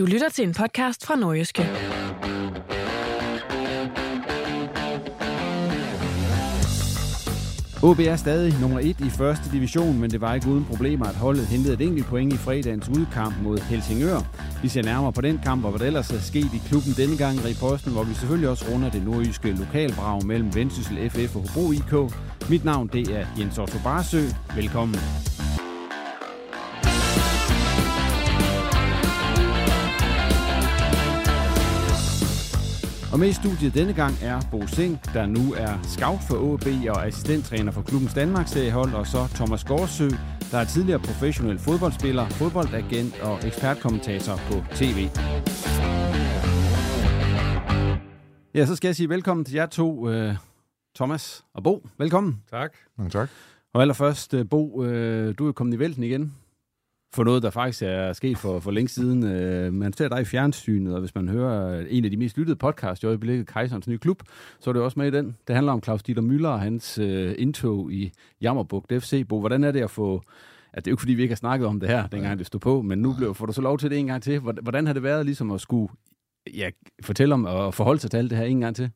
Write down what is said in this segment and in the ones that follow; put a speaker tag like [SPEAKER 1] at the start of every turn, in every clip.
[SPEAKER 1] Du lytter til en podcast fra Nordjyske.
[SPEAKER 2] OB er stadig nummer 1 i første division, men det var ikke uden problemer, at holdet hentede et enkelt point i fredagens udkamp mod Helsingør. Vi ser nærmere på den kamp, og hvad der ellers er sket i klubben denne gang i posten, hvor vi selvfølgelig også runder det nordjyske lokalbrag mellem Vendsyssel FF og Hobro IK. Mit navn det er Jens Otto Barsø. Velkommen. Og med i studiet denne gang er Bo Sing, der nu er scout for OB og assistenttræner for klubbens Danmarks seriehold, og så Thomas Gårdsø, der er tidligere professionel fodboldspiller, fodboldagent og ekspertkommentator på tv. Ja, så skal jeg sige velkommen til jer to, uh, Thomas og Bo. Velkommen.
[SPEAKER 3] Tak.
[SPEAKER 4] Mange tak.
[SPEAKER 2] Og allerførst, uh, Bo, uh, du er kommet i vælten igen for noget, der faktisk er sket for, for længe siden. Øh, man ser dig i fjernsynet, og hvis man hører en af de mest lyttede podcasts i øjeblikket, Kejserens Nye Klub, så er det også med i den. Det handler om Claus Dieter Müller og hans øh, indtog i Jammerbugt FC. Bo, hvordan er det at få... At det er jo ikke, fordi vi ikke har snakket om det her, dengang det stod på, men nu blev, får du så lov til det en gang til. Hvordan har det været ligesom at skulle ja, fortælle om og forholde sig til alt det her en gang til?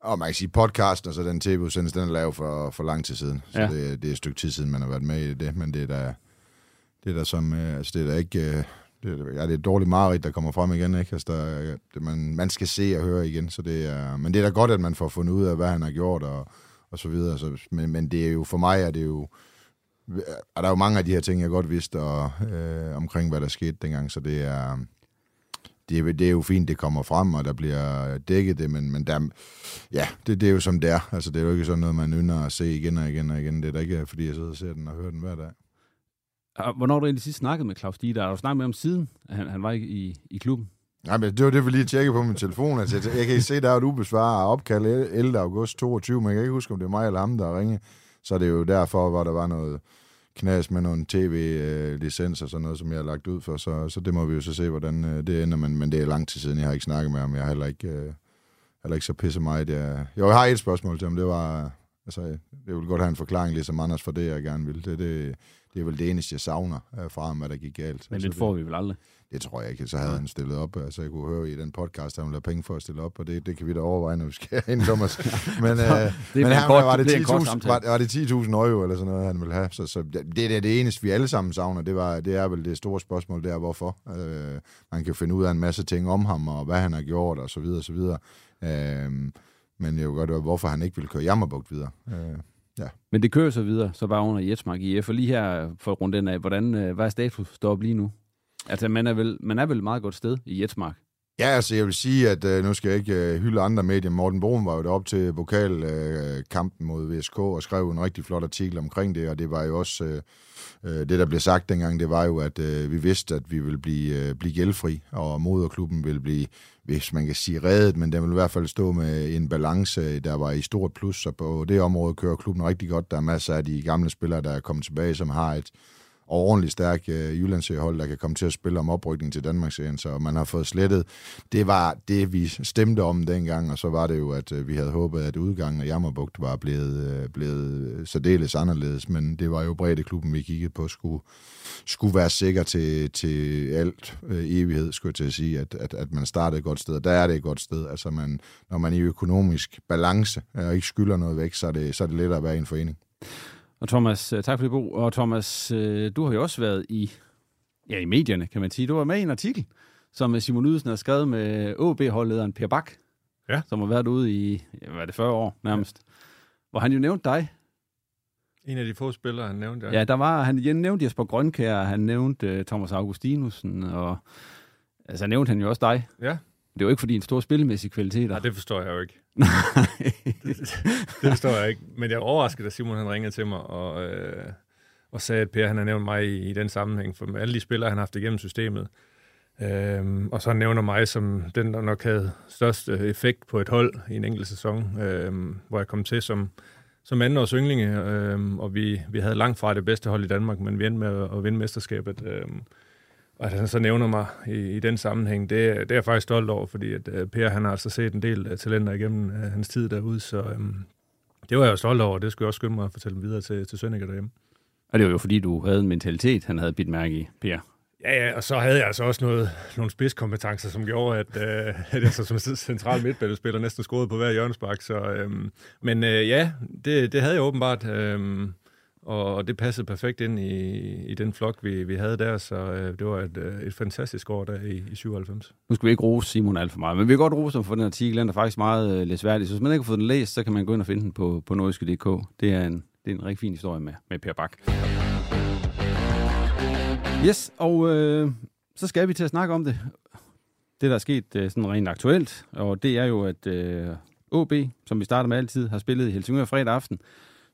[SPEAKER 3] Og man kan sige, podcasten og så den tv-udsendelse, den er lavet for, for lang tid siden. Så ja. det, det er et stykke tid siden, man har været med i det, men det er da det er der som, øh, altså det er der ikke, øh, det, er, ja, det er et dårligt mareridt, der kommer frem igen, ikke? Altså der, det, man, man skal se og høre igen, så det er, men det er da godt, at man får fundet ud af, hvad han har gjort, og, og så videre, så, men, men det er jo, for mig er det jo, er der jo mange af de her ting, jeg godt vidste, og, øh, omkring, hvad der skete dengang, så det er, det er, det er jo fint, det kommer frem, og der bliver dækket det, men, men der, ja, det, det er jo som det er. Altså, det er jo ikke sådan noget, man ynder at se igen og igen og igen. Det er da ikke, fordi jeg sidder og ser den og hører den hver dag.
[SPEAKER 2] Ah, hvornår har du egentlig sidst snakket med Claus Dieter? Har du snakket med ham siden, at han, han var i, i klubben?
[SPEAKER 3] Nej, men det var det, vi lige tjekke på min telefon. Altså, jeg, jeg kan se, der er et ubesvaret opkald 11. august 22, men jeg kan ikke huske, om det er mig eller ham, der ringer. Så det er jo derfor, hvor der var noget knas med nogle tv-licens og sådan noget, som jeg har lagt ud for. Så, så det må vi jo så se, hvordan øh, det ender. Men, men det er lang tid siden, jeg har ikke snakket med ham. Jeg har heller ikke, øh, heller ikke så pisse mig. Det. Øh. Jo, jeg har et spørgsmål til ham. Det var... Altså, jeg vil godt have en forklaring, ligesom Anders, for det, jeg gerne vil. Det, det, det er vel det eneste, jeg savner øh, fra ham, hvad der gik galt.
[SPEAKER 2] Men altså, det får vi vel aldrig?
[SPEAKER 3] Det tror jeg ikke. Så havde han stillet op. Altså, jeg kunne høre i den podcast, at han have penge for at stille op, og det, det kan vi da overveje, når vi skal ind, Thomas. Men, øh, det men her, kort, var, det 10.000, var, var det 10.000 euro, eller sådan noget, han ville have. Så, så det, det er det eneste, vi alle sammen savner. Det, var, det er vel det store spørgsmål, der hvorfor. Øh, man kan finde ud af en masse ting om ham, og hvad han har gjort, og så videre, og så videre. Øh, men jeg vil godt hvorfor han ikke vil køre Jammerbugt videre. Øh, Ja.
[SPEAKER 2] Men det kører så videre, så bare under Jetsmark IF. Og lige her for rundt den af, hvordan, øh, hvad er status står op lige nu? Altså, man er, vel, man er vel et meget godt sted i Jetsmark?
[SPEAKER 3] Ja, altså jeg vil sige, at øh, nu skal jeg ikke øh, hylde andre medier. Morten Broen var jo deroppe til pokalkampen øh, mod VSK og skrev en rigtig flot artikel omkring det, og det var jo også... Øh, øh, det, der blev sagt dengang, det var jo, at øh, vi vidste, at vi ville blive, øh, blive gældfri, og moderklubben ville blive, hvis man kan sige, reddet, men den vil i hvert fald stå med en balance, der var i stort plus, så på det område kører klubben rigtig godt. Der er masser af de gamle spillere, der er kommet tilbage, som har et ordentligt stærk øh, Jyllandsseriehold, der kan komme til at spille om oprykning til Danmarksserien, så man har fået slettet. Det var det, vi stemte om dengang, og så var det jo, at øh, vi havde håbet, at udgangen af Jammerbugt var blevet, øh, blevet særdeles anderledes, men det var jo bredt klubben, vi kiggede på, skulle, skulle være sikker til, til alt øh, evighed, skulle jeg til at sige, at, at, at man startede et godt sted, og der er det et godt sted. Altså man, når man er i økonomisk balance øh, og ikke skylder noget væk, så er det, så er det lettere at være i en forening.
[SPEAKER 2] Og Thomas, øh, tak for det, Bo. Og Thomas, øh, du har jo også været i, ja, i medierne, kan man sige. Du var med i en artikel, som Simon Ydelsen har skrevet med OB-holdlederen Per Bak,
[SPEAKER 5] ja.
[SPEAKER 2] som har været ude i, hvad er det, 40 år nærmest, ja. hvor han jo nævnte dig.
[SPEAKER 5] En af de få spillere, han nævnte,
[SPEAKER 2] ja. Ja, der var, han nævnte Jesper Grønkær, han nævnte uh, Thomas Augustinusen, og altså nævnte han jo også dig.
[SPEAKER 5] Ja.
[SPEAKER 2] Det er jo ikke fordi en stor spilmæssig kvalitet.
[SPEAKER 5] Nej, det forstår jeg jo ikke. det, det forstår jeg ikke. Men jeg er overrasket, at Simon han ringede til mig og, øh, og sagde, at Per han har nævnt mig i, i den sammenhæng, for med alle de spillere, han har haft igennem systemet. Øhm, og så han nævner mig som den, der nok havde størst effekt på et hold i en enkelt sæson, øhm, hvor jeg kom til som, som anden års yndlinge, øhm, og vi, vi havde langt fra det bedste hold i Danmark, men vi endte med at, at vinde mesterskabet. Øhm, og at han så nævner mig i, i den sammenhæng, det, det er jeg faktisk stolt over, fordi at, uh, Per han har altså set en del af talenter igennem uh, hans tid derude, så um, det var jeg jo stolt over, og det skulle jeg også skynde mig at fortælle videre til, til Sønneke derhjemme.
[SPEAKER 2] Og det var jo fordi, du havde en mentalitet, han havde bidt mærke i, Per.
[SPEAKER 5] Ja, ja, og så havde jeg altså også noget, nogle spidskompetencer, som gjorde, at, uh, at jeg så som central midtbæltespiller næsten scorede på hver hjørnespark. Så, um, men uh, ja, det, det havde jeg åbenbart. Um, og det passede perfekt ind i, i den flok, vi, vi havde der, så øh, det var et, øh, et fantastisk år der i, i 97.
[SPEAKER 2] Nu skal vi ikke rose Simon alt for meget, men vi kan godt rose ham for den artikel, den er faktisk meget øh, læsværdig. Så hvis man ikke har fået den læst, så kan man gå ind og finde den på, på nordiske.dk. Det er en, det er en rigtig fin historie med, med Per Bak. Yes, og øh, så skal vi til at snakke om det. Det, der er sket øh, sådan rent aktuelt, og det er jo, at øh, OB, som vi starter med altid, har spillet i Helsingør fredag aften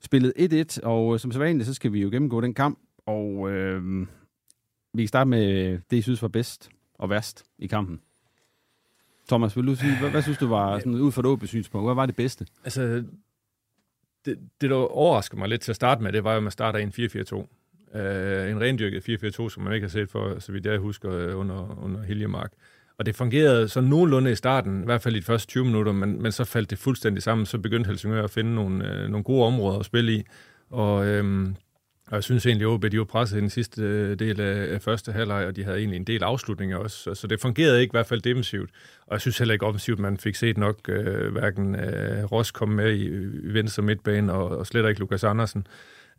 [SPEAKER 2] spillet 1-1, og øh, som så vanligt, så skal vi jo gennemgå den kamp, og øh, vi kan starte med det, I synes var bedst og værst i kampen. Thomas, vil du sige, hvad, hvad synes du var, sådan, ud fra et åbent synspunkt, hvad var det bedste?
[SPEAKER 5] Altså, det, det, der overraskede mig lidt til at starte med, det var jo, at man starter i en 4-4-2. Uh, øh, en rendyrket 4-4-2, som man ikke har set for, så vidt jeg husker, øh, under, under Hiljemark. Og det fungerede så nogenlunde i starten, i hvert fald i de første 20 minutter, men, men så faldt det fuldstændig sammen. Så begyndte Helsingør at finde nogle, øh, nogle gode områder at spille i. Og, øhm, og jeg synes egentlig, at de var presset i den sidste øh, del af, af første halvleg, og de havde egentlig en del afslutninger også. Så, så det fungerede ikke i hvert fald defensivt. Og jeg synes heller ikke offensivt, man fik set nok øh, hverken øh, Ross komme med i, i venstre midtbane, og, og slet ikke Lukas Andersen.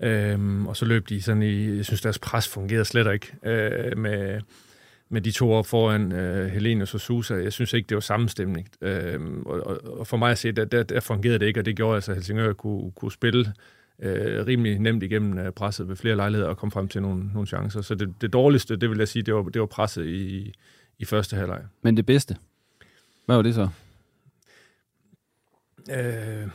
[SPEAKER 5] Øhm, og så løb de sådan i, jeg synes deres pres fungerede slet ikke øh, med med de to år foran øh, Helene og Sosa. Jeg synes ikke, det var sammenstemning. Øh, og, og for mig at se, der, der, der fungerede det ikke, og det gjorde altså, at Helsingør kunne, kunne spille øh, rimelig nemt igennem øh, presset ved flere lejligheder og komme frem til nogle, nogle chancer. Så det, det dårligste, det vil jeg sige, det var, det var presset i, i første halvleg.
[SPEAKER 2] Men det bedste? Hvad var det så?
[SPEAKER 5] Øh,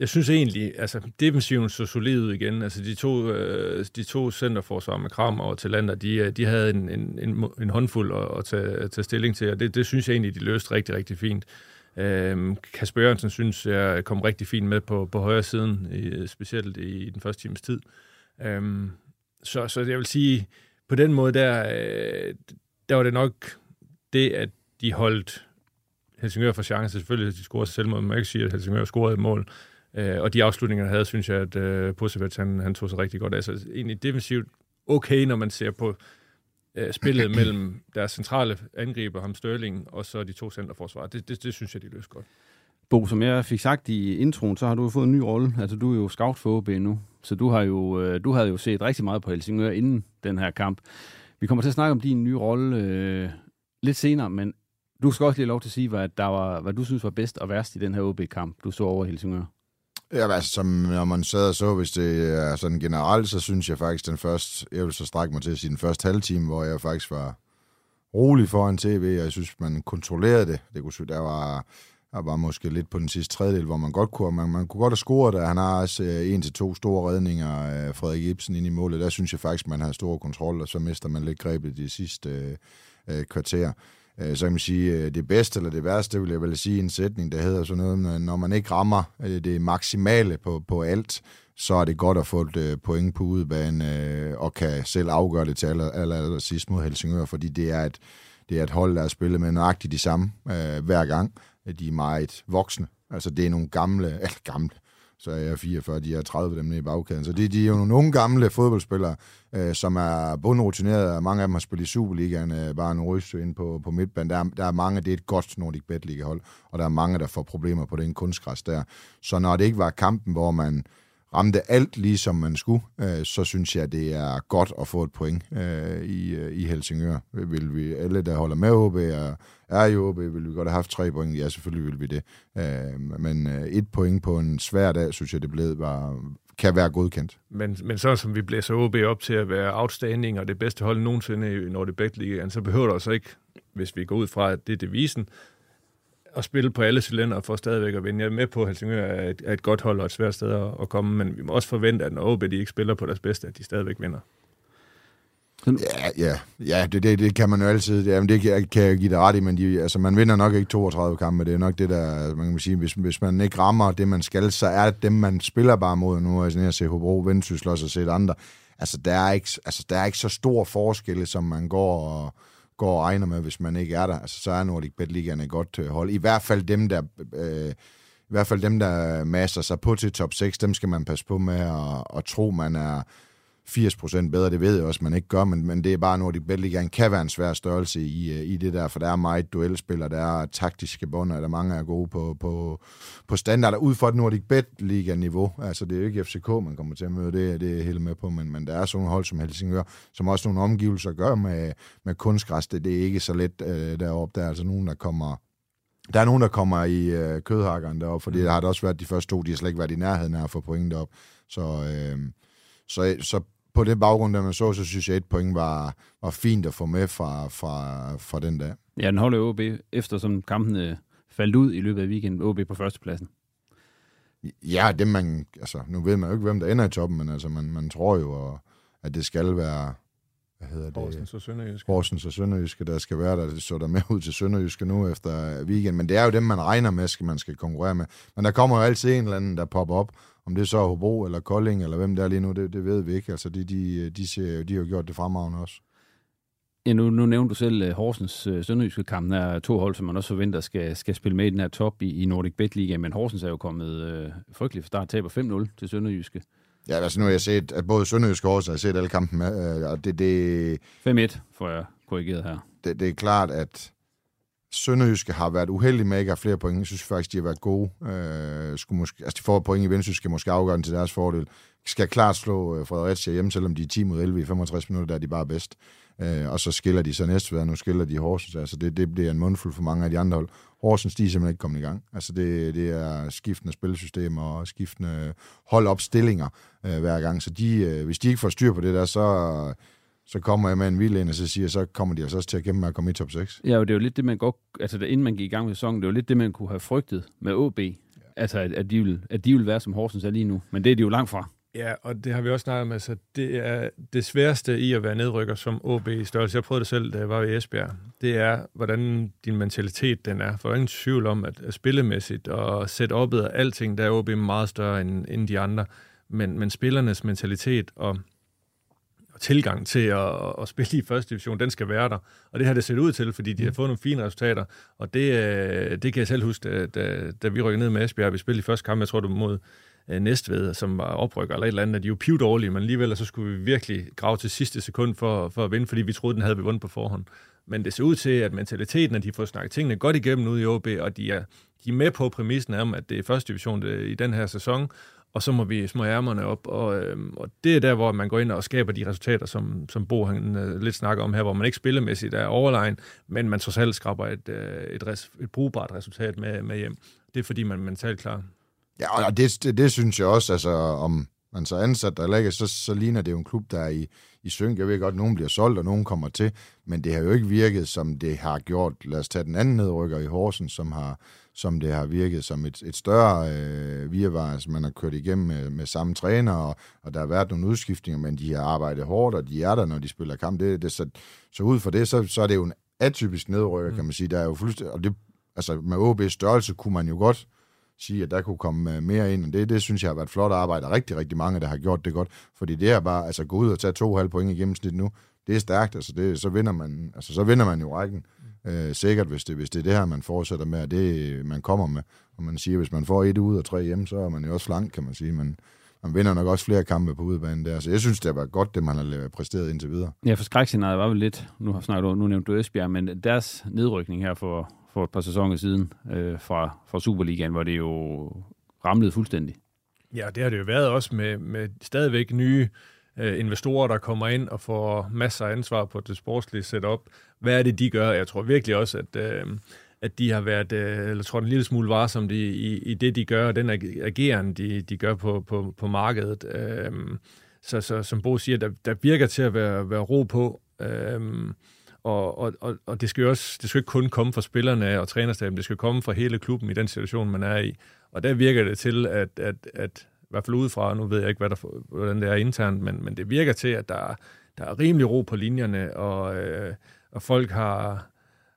[SPEAKER 5] jeg synes egentlig, altså defensiven så solid ud igen. Altså de to, øh, de to centerforsvar med Kram og Talander, de, øh, de havde en, en, en, en håndfuld at, at tage, tage stilling til, og det, det synes jeg egentlig, de løste rigtig, rigtig fint. Øh, Kasper Jørgensen synes, jeg kom rigtig fint med på, på højre siden, i, specielt i, i den første times tid. Øh, så, så jeg vil sige, på den måde der, øh, der var det nok det, at de holdt Helsingør for chance. Selvfølgelig, de scorede sig selv, men man ikke sige, at Helsingør scorede et mål. Øh, og de afslutninger, han havde, synes jeg, at øh, Pusevic, han, han tog sig rigtig godt af. Så egentlig defensivt okay, når man ser på øh, spillet mellem deres centrale angriber, ham Størling, og så de to centerforsvar. Det, det, det synes jeg, de løste godt.
[SPEAKER 2] Bo, som jeg fik sagt i introen, så har du fået en ny rolle. Altså, du er jo scout for OB nu, så du har jo, øh, du havde jo set rigtig meget på Helsingør inden den her kamp. Vi kommer til at snakke om din nye rolle øh, lidt senere, men du skal også lige lov til at sige, hvad, der var, hvad du synes var bedst og værst i den her OB-kamp, du så over Helsingør.
[SPEAKER 3] Ja, altså, som når man sad og så, hvis det er sådan generelt, så synes jeg faktisk den første, jeg vil så strække mig til at sige den første halve time, hvor jeg faktisk var, rolig foran tv, og jeg synes, man kontrollerede det. det kunne, der var, der var måske lidt på den sidste tredjedel, hvor man godt kunne, man, man kunne godt have scoret der. Han har også øh, en til to store redninger af Frederik Ibsen ind i målet. Der synes jeg faktisk, man har stor kontrol, og så mister man lidt grebet de sidste øh, øh kvarter. Øh, så kan man sige, øh, det bedste eller det værste, vil jeg vel sige en sætning, der hedder sådan noget, når man ikke rammer øh, det maksimale på, på alt, så er det godt at få et point på udebane, og kan selv afgøre det til aller, aller, aller sidst mod Helsingør, fordi det er et, det er et hold, der er spillet med nøjagtigt de samme øh, hver gang. De er meget voksne. Altså, det er nogle gamle, eller gamle, så er jeg 44, de er 30 dem nede i bagkæden. Så det, de er jo nogle unge gamle fodboldspillere, øh, som er bundrutinerede. Mange af dem har spillet i Superligaen, øh, bare en ryst ind på, på midtbanen. Der er, der er mange, det er et godt Nordic Bet hold, og der er mange, der får problemer på den kunstgræs der. Så når det ikke var kampen, hvor man ramte alt lige som man skulle, øh, så synes jeg, det er godt at få et point øh, i, øh, i Helsingør. Vil vi alle, der holder med OB er, er i OB, vil vi godt have haft tre point? Ja, selvfølgelig vil vi det. Øh, men øh, et point på en svær dag, synes jeg, det blev, var, kan være godkendt.
[SPEAKER 5] Men, men så som vi blæser OB op til at være outstanding og det bedste hold nogensinde i Nordic Bet så behøver det også ikke, hvis vi går ud fra, at det er devisen, at spille på alle cylinder for stadigvæk at vinde. Jeg er med på, at Helsingør er et, er et godt hold og et svært sted at, at komme, men vi må også forvente, at når OB de ikke spiller på deres bedste, at de stadigvæk vinder.
[SPEAKER 3] Ja, ja, ja det, det, det kan man jo altid. Jamen, det kan, kan jeg give dig ret i, men de, altså, man vinder nok ikke 32 kampe. Det er nok det, der man kan sige, hvis, hvis man ikke rammer det, man skal, så er det dem, man spiller bare mod. Nu er jeg ser se Hobro, Vendsyssel og set andre. Altså, der er, ikke, altså, der er ikke så stor forskel, som man går og, går og regner med, hvis man ikke er der. Altså, så er Nordic Bet Ligaen et godt øh, hold. I hvert fald dem, der... Øh, i hvert fald dem, der masser sig på til top 6, dem skal man passe på med at, at tro, man er 80% bedre, det ved jeg også, man ikke gør, men, men det er bare nu, at Bundesligaen kan være en svær størrelse i, øh, i det der, for der er meget duelspiller, der er taktiske bunder, der mange er gode på, på, på standarder, ud fra et Nordic Bet Liga-niveau. Altså, det er jo ikke FCK, man kommer til at møde, det, det er helt med på, men, men der er sådan nogle hold som Helsingør, som også nogle omgivelser gør med, med kunstgræs. Det, det er ikke så let øh, deroppe. Der er altså nogen, der kommer der er nogen, der kommer i øh, kødhakkeren deroppe, fordi mm. der har det også været de første to, de har slet ikke været i nærheden af at få point deroppe. Så, øh, så, så på den baggrund, der man så, så synes jeg, at et point var, var fint at få med fra, fra, fra den dag.
[SPEAKER 2] Ja, den holder OB, eftersom kampen øh, faldt ud i løbet af weekenden, OB på førstepladsen.
[SPEAKER 3] Ja, det man, altså, nu ved man jo ikke, hvem der ender i toppen, men altså, man, man tror jo, at det skal være, hvad hedder det?
[SPEAKER 5] Horsens og Sønderjyske.
[SPEAKER 3] Horsens og Sønderjyske, der skal være der. Det så der med ud til Sønderjyske nu efter weekend. Men det er jo dem, man regner med, skal man skal konkurrere med. Men der kommer jo altid en eller anden, der popper op. Om det er så Hobro eller Kolding, eller hvem der er lige nu, det, det ved vi ikke. Altså, de, de, de, ser, de har jo gjort det fremragende også.
[SPEAKER 2] Ja, nu, nu nævnte du selv uh, Horsens uh, Sønderjyske kamp. Der er to hold, som man også forventer skal, skal spille med i den her top i, i Nordic Bet Liga, men Horsens er jo kommet uh, frygteligt fra start, taber 5-0 til Sønderjyske.
[SPEAKER 3] Ja, altså nu har jeg set, at både Sønderjyske og Horsens har set alle kampen med, og det... det
[SPEAKER 2] 5-1 får jeg korrigeret her.
[SPEAKER 3] Det, det er klart, at Sønderjyske har været uheldige med at ikke have flere point. Jeg synes faktisk, de har været gode. Øh, skulle måske, altså, de får point i Vendsyssel, skal måske afgøre den til deres fordel. Skal klart slå øh, Fredericia hjemme, selvom de er 10 mod 11 i 65 minutter, der er de bare bedst. Øh, og så skiller de så næste ved, nu skiller de Horsens. Altså det, det bliver en mundfuld for mange af de andre hold. Horsens, de er simpelthen ikke kommet i gang. Altså det, det er skiftende spilsystemer og skiftende holdopstillinger øh, hver gang. Så de, øh, hvis de ikke får styr på det der, så så kommer jeg med en vild og så siger så kommer de altså også til at kæmpe med at komme i top 6.
[SPEAKER 2] Ja, og det er jo lidt det, man godt, altså inden man gik i gang med sæsonen, det er jo lidt det, man kunne have frygtet med OB. Ja. Altså, at, at, de vil, at de vil være som Horsens er lige nu. Men det er de jo langt fra.
[SPEAKER 5] Ja, og det har vi også snakket med, så det er det sværeste i at være nedrykker som OB i størrelse. Jeg prøvede det selv, da jeg var i Esbjerg. Det er, hvordan din mentalitet den er. For er ingen tvivl om, at spillemæssigt og sætte op og alting, der er OB meget større end, end de andre. Men, men spillernes mentalitet og tilgang til at, at spille i første division, den skal være der. Og det har det set ud til, fordi de har mm. fået nogle fine resultater. Og det, øh, det kan jeg selv huske, da, da vi rykkede ned med Esbjerg. Vi spillede i første kamp, jeg tror det var mod øh, Næstved, som var oprykker eller et eller andet, at de er jo piv dårlige, men alligevel så skulle vi virkelig grave til sidste sekund for, for at vinde, fordi vi troede, den havde vi vundet på forhånd. Men det ser ud til, at mentaliteten, at de får snakket tingene godt igennem ud i OB, og de er, de er med på præmissen om, at det er første division i den her sæson, og så må vi små ærmerne op, og, øh, og det er der, hvor man går ind og skaber de resultater, som, som Bo han, øh, lidt snakker om her, hvor man ikke spillemæssigt er overlegen, men man trods alt skraber et, øh, et, res, et brugbart resultat med, med hjem. Det er fordi, man er mentalt klar.
[SPEAKER 3] Ja, og det, det, det synes jeg også, altså om man så ansat der ikke, så, så ligner det jo en klub, der er i, i synk. Jeg ved godt, at nogen bliver solgt, og nogen kommer til, men det har jo ikke virket, som det har gjort. Lad os tage den anden nedrykker i Horsen, som har, som det har virket som et, et større øh, virvar, som man har kørt igennem med, med samme træner, og, og der har været nogle udskiftninger, men de har arbejdet hårdt, og de er der, når de spiller kamp. Det, det, så, så ud fra det, så, så er det jo en atypisk nedrykker, mm. kan man sige. Der er jo fuldstændig, og det, altså med OB's størrelse kunne man jo godt sige, at der kunne komme øh, mere ind, og det, det synes jeg har været flot arbejde, og rigtig, rigtig mange, der har gjort det godt, fordi det er bare, altså gå ud og tage to halv point i gennemsnit nu, det er stærkt, altså det, så vinder man, altså så vinder man jo rækken, øh, sikkert, hvis det, hvis det er det her, man fortsætter med, og det man kommer med, og man siger, hvis man får et ud og tre hjem, så er man jo også flank, kan man sige, men man vinder nok også flere kampe på udebanen der. Så jeg synes, det har været godt, det man har præsteret indtil videre.
[SPEAKER 2] Ja, for skrækscenariet var vel lidt, nu har snakket nu nævnt du Esbjerg, men deres nedrykning her for, for et par sæsoner siden øh, fra, fra Superligaen, hvor det jo ramlede fuldstændig.
[SPEAKER 5] Ja, det har det jo været også med, med stadigvæk nye øh, Øh, investorer, der kommer ind og får masser af ansvar på det sportslige setup. Hvad er det, de gør? Jeg tror virkelig også, at, øh, at de har været, øh, eller tror en lille smule varsomt i, i, i det, de gør, og den ageren, de, de gør på, på, på markedet. Øh, så, så som Bo siger, der, der virker til at være, være ro på. Øh, og, og, og, og det skal jo også, det skal ikke kun komme fra spillerne og trænerstaben, det skal komme fra hele klubben i den situation, man er i. Og der virker det til, at, at, at hvert fald udefra, nu ved jeg ikke, hvad der, hvordan det er internt, men, men det virker til, at der, der er rimelig ro på linjerne, og, øh, og folk har,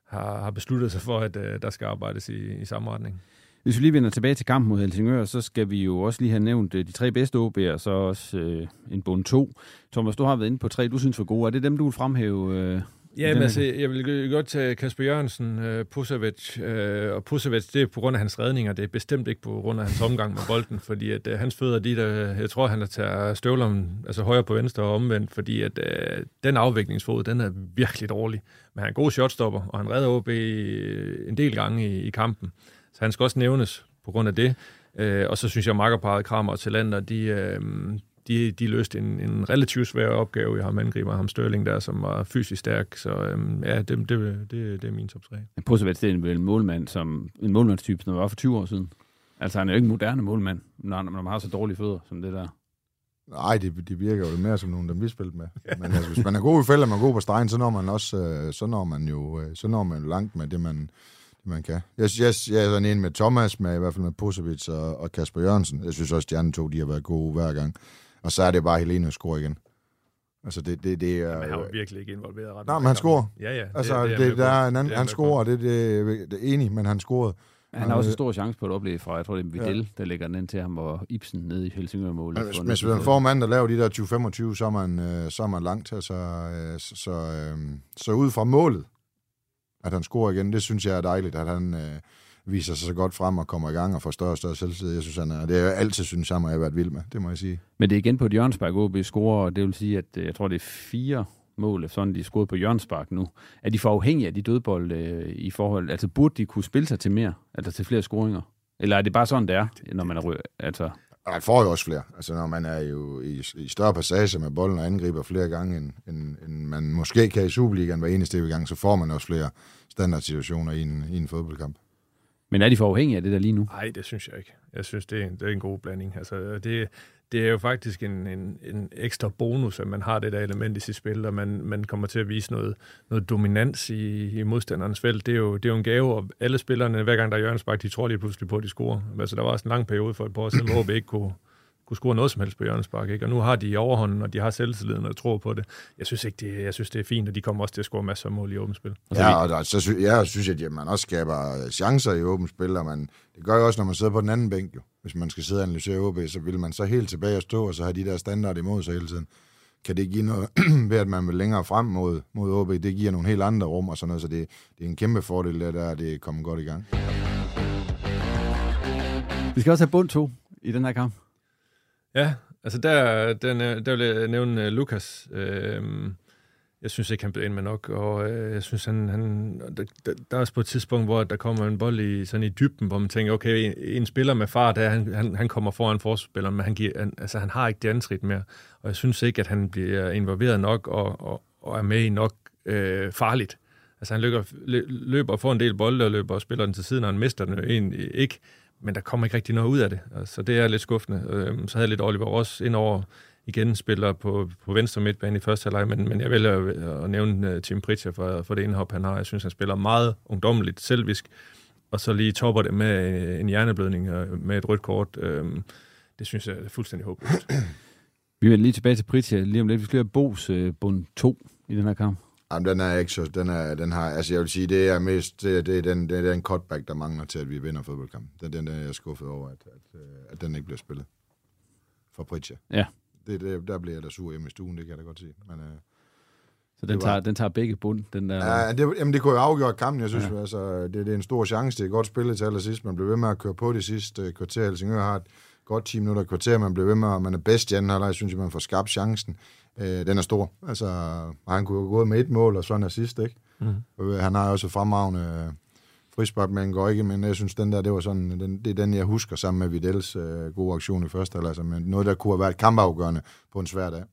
[SPEAKER 5] har, har besluttet sig for, at øh, der skal arbejdes i, i samme retning.
[SPEAKER 2] Hvis vi lige vender tilbage til kampen mod Helsingør, så skal vi jo også lige have nævnt øh, de tre bedste OB'er, så også øh, en bund to. Thomas, du har været inde på tre, du synes var gode. Er det dem, du vil fremhæve? Øh
[SPEAKER 5] Ja, men altså, jeg vil godt tage Kasper Jørgensen, uh, Pusovic, uh, og Pusovic, det er på grund af hans redninger, det er bestemt ikke på grund af hans omgang med bolden, fordi at uh, hans fødder, de der, jeg tror, han tager støvler altså højre på venstre og omvendt, fordi at uh, den afviklingsfod, den er virkelig dårlig. Men han er en god shotstopper, og han redder OB en del gange i, i kampen, så han skal også nævnes på grund af det. Uh, og så synes jeg, at makkerparet Kramer og Talander, de, uh, de, de løste en, en relativt svær opgave. Jeg har angriber ham Størling der, som var fysisk stærk, så øhm, ja, det, det, det, det er min top 3.
[SPEAKER 2] Positivt det er en målmand, som en målmandstype, som var for 20 år siden. Altså, han er jo ikke en moderne målmand, når, når man har så dårlige fødder som det der.
[SPEAKER 3] Nej, de, de virker jo mere som nogen, der vi spillet med. Men altså, hvis man er god i fælder, man er god på stregen, så når man også, øh, så når man jo, øh, så når man langt med det, man, det man kan. Jeg, jeg, jeg er sådan en med Thomas, med i hvert fald med Pusovic og, og Kasper Jørgensen. Jeg synes også, de andre to, de har været gode hver gang. Og så er det bare Helene at score igen. Altså det, det, det er...
[SPEAKER 5] Ja, men han var virkelig ikke involveret ret
[SPEAKER 3] Nej, men han scorer.
[SPEAKER 5] Ja, ja.
[SPEAKER 3] Altså, det, det, det der er en anden, han scorer, det, det, det er enig, men han scorede.
[SPEAKER 2] Han har også en stor chance på et oplæg fra, jeg tror det er Vidal, ja. der lægger den ind til ham, og Ibsen nede i Helsingør-målet.
[SPEAKER 3] Ja, hvis, hvis man får en mand, der laver de der 20-25, så er man, øh, så er man langt. Altså, øh, så, så, øh, så ud fra målet, at han scorer igen, det synes jeg er dejligt, at han, viser sig så godt frem og kommer i gang og får større og større selvtid. Jeg synes, han er, det er altid synes jeg, jeg har været vild med, det må jeg sige.
[SPEAKER 2] Men det er igen på et Jørgenspark, OB scorer, og det vil sige, at øh, jeg tror, det er fire mål, sådan de er scoret på Jørgenspark nu. Er de for afhængige af de dødbold øh, i forhold? Altså burde de kunne spille sig til mere, altså til flere scoringer? Eller er det bare sådan, det er, når man er rød? Altså...
[SPEAKER 3] Han får jo også flere. Altså, når man er jo i, i større passage med bolden og angriber flere gange, end, end, end man måske kan i Superligaen hver eneste gang, så får man også flere standardsituationer i en, i en fodboldkamp.
[SPEAKER 2] Men er de for afhængige af det der lige nu?
[SPEAKER 5] Nej, det synes jeg ikke. Jeg synes, det er en, det er en god blanding. Altså, det, det er jo faktisk en, en, en ekstra bonus, at man har det der element i sit spil, og man, man kommer til at vise noget, noget dominans i, i modstanderens felt. Det er, jo, det er jo en gave, og alle spillerne, hver gang der er hjørnespark, de tror lige pludselig på, at de scorer. Altså, der var også en lang periode for et par år siden, hvor vi ikke kunne, kunne score noget som helst på hjørnespark. Ikke? Og nu har de overhånden, og de har selvtilliden og tror på det. Jeg synes ikke, det, jeg synes, det er fint, og de kommer også til at score masser af mål i åbent spil.
[SPEAKER 3] Ja, og der, så sy- jeg synes, at man også skaber chancer i åbent spil, og man, det gør jo også, når man sidder på den anden bænk. Jo. Hvis man skal sidde og analysere OB, så vil man så helt tilbage og stå, og så have de der standard imod sig hele tiden. Kan det give noget ved, at man vil længere frem mod, mod OB? Det giver nogle helt andre rum og sådan noget, så det, det er en kæmpe fordel, der, der det kommer godt i gang.
[SPEAKER 2] Vi skal også have bund to i den her kamp.
[SPEAKER 5] Ja, altså der, den, øh, der vil jeg nævne uh, Lukas. Uh, jeg synes ikke, han blev ind med nok, og uh, jeg synes, han, han der, der er også på et tidspunkt, hvor der kommer en bold i, sådan i dybden, hvor man tænker, okay, en, en spiller med fart, der, han, han, han kommer foran forspilleren, men han, giver, han, altså, han har ikke det antrit mere, og jeg synes ikke, at han bliver involveret nok og, og, og er med i nok uh, farligt. Altså han løber, løber for en del bolde og løber og spiller den til siden, og han mister den egentlig ikke, men der kommer ikke rigtig noget ud af det. Så det er lidt skuffende. Øh, så havde jeg lidt Oliver Ross ind over igen spiller på, på venstre midtbane i første halvleg, men, men jeg vælger at, nævne øh, Tim Pritja for, for det indhop, han har. Jeg synes, han spiller meget ungdommeligt, selvisk, og så lige topper det med øh, en hjerneblødning øh, med et rødt kort. Øhm, det synes jeg er fuldstændig håbløst.
[SPEAKER 2] Vi vender lige tilbage til Pritja lige om lidt. Vi skal have Bos øh, bund 2 i den her kamp.
[SPEAKER 3] Jamen, den er ikke så... Den, er, den har, altså, jeg vil sige, det er mest... Det, det, er den, det er den cutback, der mangler til, at vi vinder fodboldkampen. Den, den er jeg skuffet over, at, at, at den ikke bliver spillet for Pritchard.
[SPEAKER 2] Ja.
[SPEAKER 3] Det, det, der bliver jeg da sur hjemme i stuen, det kan jeg da godt se. Men, øh,
[SPEAKER 2] så den, var... tager, den tager begge bund? Den der...
[SPEAKER 3] Ja, det, jamen det kunne jo afgøre kampen. Jeg synes, ja. altså, det, det er en stor chance. Det er godt spillet til allersidst. Man bliver ved med at køre på det sidste øh, kvarter. Helsingør har et godt 10 minutter kvarter. Man bliver ved med, at man er bedst i anden halvleg. Jeg synes, man får skabt chancen. Øh, den er stor. Altså, han kunne jo gå med et mål, og sådan er sidst, ikke? Mm. Han har også fremragende øh, frispark, men går ikke, men jeg synes, den der, det var sådan, den, det er den, jeg husker sammen med Videls øh, gode aktion i første, altså, men noget, der kunne have været kampafgørende på en svær dag.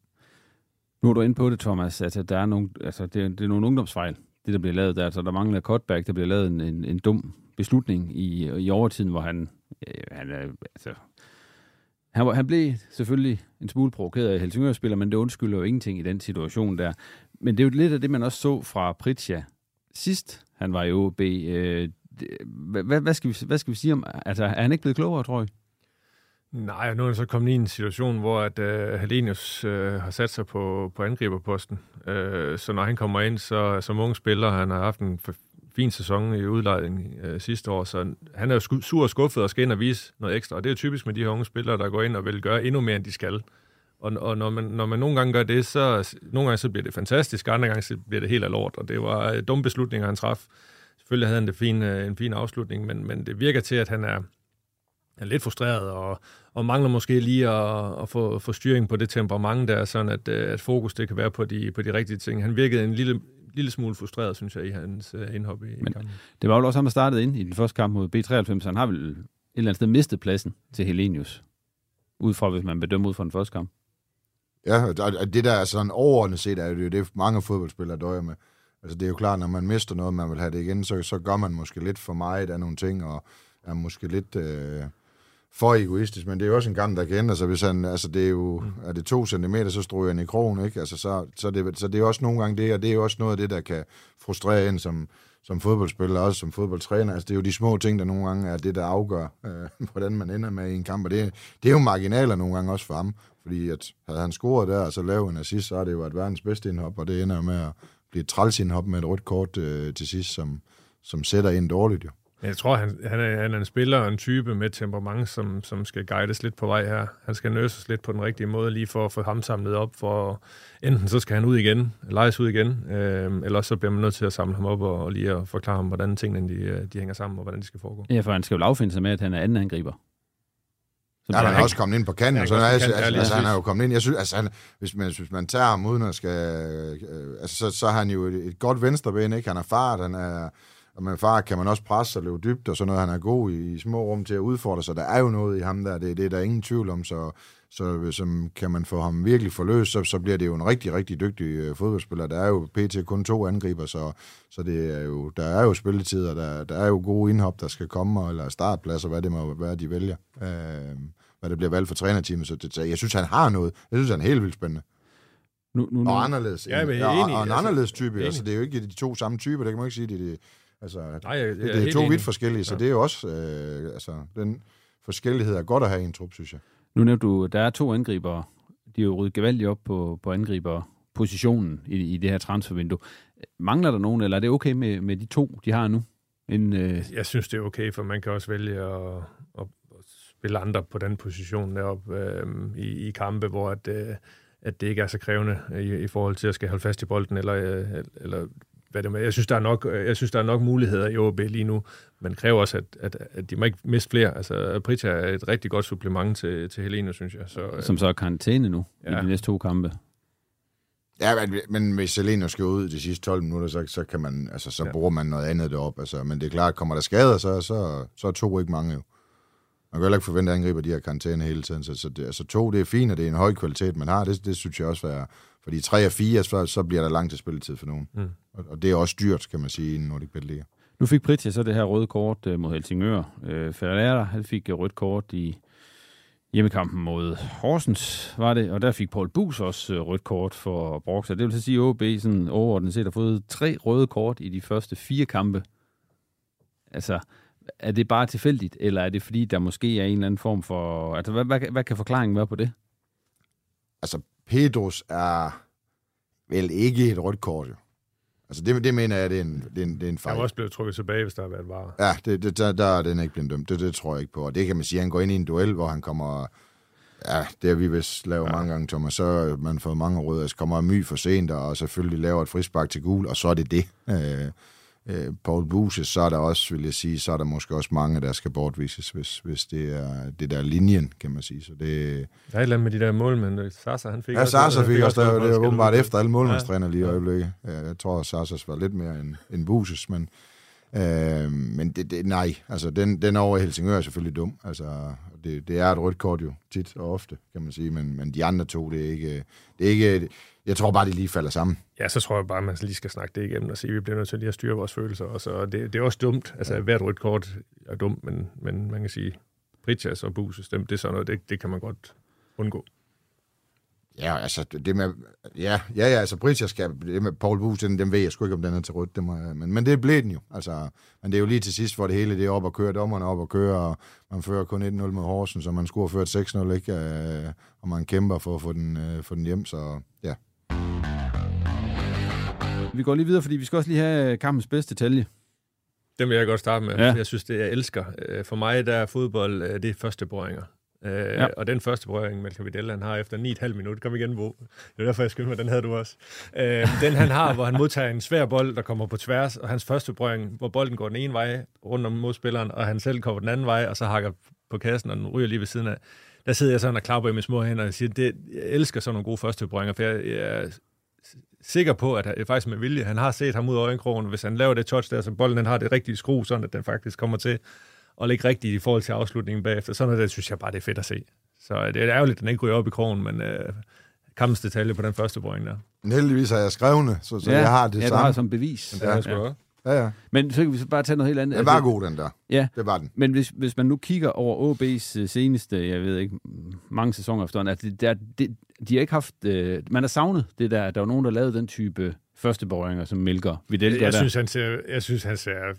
[SPEAKER 2] Nu er du inde på det, Thomas. Altså, der er nogle, altså, det, er, det er nogle ungdomsfejl, det der bliver lavet der. Altså, der mangler cutback, der bliver lavet en, en, en dum beslutning i, i overtiden, hvor han, øh, han altså, han, han blev selvfølgelig en smule provokeret af Helsingør-spiller, men det undskylder jo ingenting i den situation der. Men det er jo lidt af det, man også så fra Pritja sidst, han var i OB. Øh, hvad, hvad, skal vi, hvad skal vi sige om... Altså, er han ikke blevet klogere, tror jeg?
[SPEAKER 5] Nej, nu er han så kommet i en situation, hvor at øh, uh, Helenius uh, øh, har sat sig på, på angriberposten. Uh, så når han kommer ind, så som ung spiller, han har haft en fin sæson i udlejning øh, sidste år, så han er jo sku, sur og skuffet og skal ind og vise noget ekstra. Og det er jo typisk med de her unge spillere, der går ind og vil gøre endnu mere, end de skal. Og, og når, man, når man nogle gange gør det, så nogle gange så bliver det fantastisk, andre gange så bliver det helt af lort, og det var øh, dumme beslutninger, han traf. Selvfølgelig havde han det fin, øh, en fin afslutning, men, men det virker til, at han er, er lidt frustreret, og, og mangler måske lige at, at få, få styring på det temperament der, sådan at, øh, at fokus det kan være på de, på de rigtige ting. Han virkede en lille, lille smule frustreret, synes jeg, i hans uh, indhop i Men kampen.
[SPEAKER 2] Det var jo også ham, der startede ind i den første kamp mod B93, så han har vel et eller andet sted mistet pladsen til Helenius, ud fra, hvis man bedømmer ud fra den første kamp.
[SPEAKER 3] Ja, og det der er sådan overordnet set, er det jo det, mange fodboldspillere døjer med. Altså det er jo klart, når man mister noget, man vil have det igen, så, så gør man måske lidt for meget af nogle ting, og er måske lidt... Øh, for egoistisk, men det er jo også en kamp, der kan ændre sig. Hvis han, altså det er jo, mm. er det to centimeter, så stryger han i krogen, ikke? Altså så, så, det, så det er også nogle gange det, og det er jo også noget af det, der kan frustrere en som, som fodboldspiller, også som fodboldtræner. Altså det er jo de små ting, der nogle gange er det, der afgør, øh, hvordan man ender med i en kamp, og det, det er jo marginaler nogle gange også for ham, fordi at havde han scoret der, og så lavet en assist, så er det jo et verdens bedste indhop, og det ender med at blive et trælsindhop med et rødt kort øh, til sidst, som, som sætter ind dårligt jo.
[SPEAKER 5] Jeg tror, han, han, er, han er en spiller og en type med temperament, som, som skal guides lidt på vej her. Han skal nøses lidt på den rigtige måde, lige for at få ham samlet op, for enten så skal han ud igen, lejes ud igen, øh, eller så bliver man nødt til at samle ham op og, og lige at forklare ham, hvordan tingene de, de hænger sammen, og hvordan de skal foregå.
[SPEAKER 2] Ja, for han skal jo lavfinde sig med, at han er anden angriber.
[SPEAKER 3] Så ja, han er også kommet ind på kanten, så altså, altså, altså, han er jo kommet ind. Jeg synes, altså, han, hvis, man, hvis man tager ham uden at skal... Øh, altså, så, så har han jo et, et godt venstreben, ikke? Han er fart, han er og med far kan man også presse og løbe dybt og sådan noget. Han er god i, i små rum til at udfordre sig. Der er jo noget i ham der, det, det er der ingen tvivl om. Så, så som kan man få ham virkelig forløst, så, så bliver det jo en rigtig, rigtig dygtig øh, fodboldspiller. Der er jo pt. kun to angriber, så, så det er jo, der er jo spilletider, der, der er jo gode indhop, der skal komme, eller startpladser, hvad det må være, de vælger. Øh, hvad det bliver valgt for trænerteamet. Så det, jeg synes, han har noget. Jeg synes, han er helt vildt spændende.
[SPEAKER 2] Nu, nu, nu.
[SPEAKER 3] Og anderledes. Ja, men ja, og, og en altså, anderledes type. Altså, det er jo ikke de to samme typer, det kan man ikke sige. Det, det, Altså, Nej, jeg, jeg det, det er, er to vidt forskellige, så ja. det er jo også, øh, altså, den forskellighed er godt at have i en trup, synes jeg.
[SPEAKER 2] Nu nævnte du, der er to angriber. De er jo ryddet gevaldigt op på, på angriberpositionen i, i det her transfervindue. Mangler der nogen, eller er det okay med, med de to, de har nu?
[SPEAKER 5] En, øh... Jeg synes, det er okay, for man kan også vælge at, at, at spille andre på den position deroppe øh, i, i kampe, hvor at, øh, at det ikke er så krævende i, i forhold til at skal holde fast i bolden, eller, øh, eller hvad det. Jeg synes, der er nok, jeg synes, der er nok muligheder i OB lige nu, men kræver også, at, at, at de må ikke miste flere. Altså, Prita er et rigtig godt supplement til, til Helene, synes jeg. Så,
[SPEAKER 2] Som så er karantæne nu ja. i de næste to kampe.
[SPEAKER 3] Ja, men, men hvis Helene skal ud de sidste 12 minutter, så, så, kan man, altså, så ja. bruger man noget andet derop. Altså, men det er klart, kommer der skader, så, så, så er to ikke mange jo. Man kan heller ikke forvente, at angriber de her karantæne hele tiden. Så, så det, altså to, det er fint, og det er en høj kvalitet, man har. Det, det synes jeg også er... Fordi 3 og 4, så, så bliver der lang til spilletid for nogen. Mm. Og, og det er også dyrt, kan man sige, i en Nordic Bet Liga.
[SPEAKER 2] Nu fik Pritja så det her røde kort øh, mod Helsingør. Øh, Ferreira, han fik øh, rødt kort i hjemmekampen mod Horsens, var det, og der fik Paul Bus også øh, rødt kort for Broxa. Det vil så sige, at OB sådan overordnet set har fået tre røde kort i de første fire kampe. Altså, er det bare tilfældigt, eller er det fordi, der måske er en eller anden form for... Altså, hvad, hvad, hvad kan forklaringen være på det?
[SPEAKER 3] Altså, Pedros er vel ikke et rødt kort, jo. Altså, det, det mener jeg, det er en, det er en, det er en fejl.
[SPEAKER 5] Han er også blevet trukket tilbage, hvis der har været var.
[SPEAKER 3] Ja, det, det, der, der er den ikke blevet dømt. Det, det tror jeg ikke på. Og det kan man sige, han går ind i en duel, hvor han kommer... Ja, det har vi vist lavet ja. mange gange, Thomas. Så har man fået mange røde. Så kommer My for sent, og selvfølgelig laver et frispark til gul, og så er det det. Øh, øh, Paul Buse, så er der også, vil jeg sige, så er der måske også mange, der skal bortvises, hvis, hvis det er det der linjen, kan man sige. Så det,
[SPEAKER 5] der er et eller andet med de der mål, men Sasa, han fik
[SPEAKER 3] ja,
[SPEAKER 5] også...
[SPEAKER 3] Sasa fik også, der, det er åbenbart efter alle målmandstræner lige i øjeblikket. Ja, jeg tror, at Sasas var lidt mere end, end Buses, men, øh, men det, det, nej, altså den, den over i Helsingør er selvfølgelig dum. Altså, det, det er et rødt kort jo, tit og ofte, kan man sige, men, men de andre to, det er ikke... Det er ikke jeg tror bare, de lige falder sammen.
[SPEAKER 5] Ja, så tror jeg bare, man lige skal snakke det igennem og sige, at vi bliver nødt til lige at styre vores følelser. Og så, det, det er også dumt. Altså, ja. hvert rødt kort er dumt, men, men man kan sige, Pritchas og Buses, det, det er sådan noget, det, det kan man godt undgå.
[SPEAKER 3] Ja, altså det med, ja, ja, ja altså Pritchas skal, det med Paul Bus, den, den ved jeg sgu ikke, om den er til rødt, det må, men, men det blev den jo, altså, men det er jo lige til sidst, hvor det hele det er op og køre, dommerne op og køre, og man fører kun 1-0 mod Horsens, så man skulle have ført 6-0, ikke, og man kæmper for at få den, få den hjem, så ja,
[SPEAKER 2] vi går lige videre, fordi vi skal også lige have kampens bedste detalje.
[SPEAKER 5] Den vil jeg godt starte med. Ja. Jeg synes, det jeg elsker. Øh, for mig der er fodbold, øh, det er første berøringer. Øh, ja. Og den første berøring, Malcolm Vidal, han har efter 9,5 minutter, kom igen, Bo. Det er derfor, jeg skyndte mig, den havde du også. Den han har, hvor han modtager en svær bold, der kommer på tværs, og hans første berøring, hvor bolden går den ene vej rundt om modspilleren, og han selv kommer den anden vej, og så hakker på kassen, og den ryger lige ved siden af. Der sidder jeg sådan og klapper i mine små hænder og siger, det, jeg elsker sådan nogle gode første berøringer, for jeg, jeg sikker på, at det faktisk med vilje, han har set ham ud af øjenkrogen, hvis han laver det touch der, så bolden den har det rigtige skru, sådan at den faktisk kommer til at ligge rigtigt i forhold til afslutningen bagefter. Sådan det synes jeg bare, det er fedt at se. Så det er ærgerligt, at den ikke ryger op i krogen, men øh, kampens detalje på den første brøring der.
[SPEAKER 3] Men heldigvis har jeg skrevet så, så ja, jeg har det
[SPEAKER 2] ja,
[SPEAKER 3] samme.
[SPEAKER 2] Ja, som bevis.
[SPEAKER 5] Men det ja. har jeg
[SPEAKER 3] Ja, ja.
[SPEAKER 2] Men så kan vi så bare tage noget helt andet.
[SPEAKER 3] Det var altså, god, den der.
[SPEAKER 2] Ja.
[SPEAKER 3] Det var den.
[SPEAKER 2] Men hvis, hvis man nu kigger over OB's seneste, jeg ved ikke, mange sæsoner efterhånden, at det, der, det, de har ikke haft, øh, man har savnet det der, der var nogen, der lavede den type første berøringer, som Milker Vidal
[SPEAKER 5] jeg, jeg synes, han ser, jeg synes, han ser er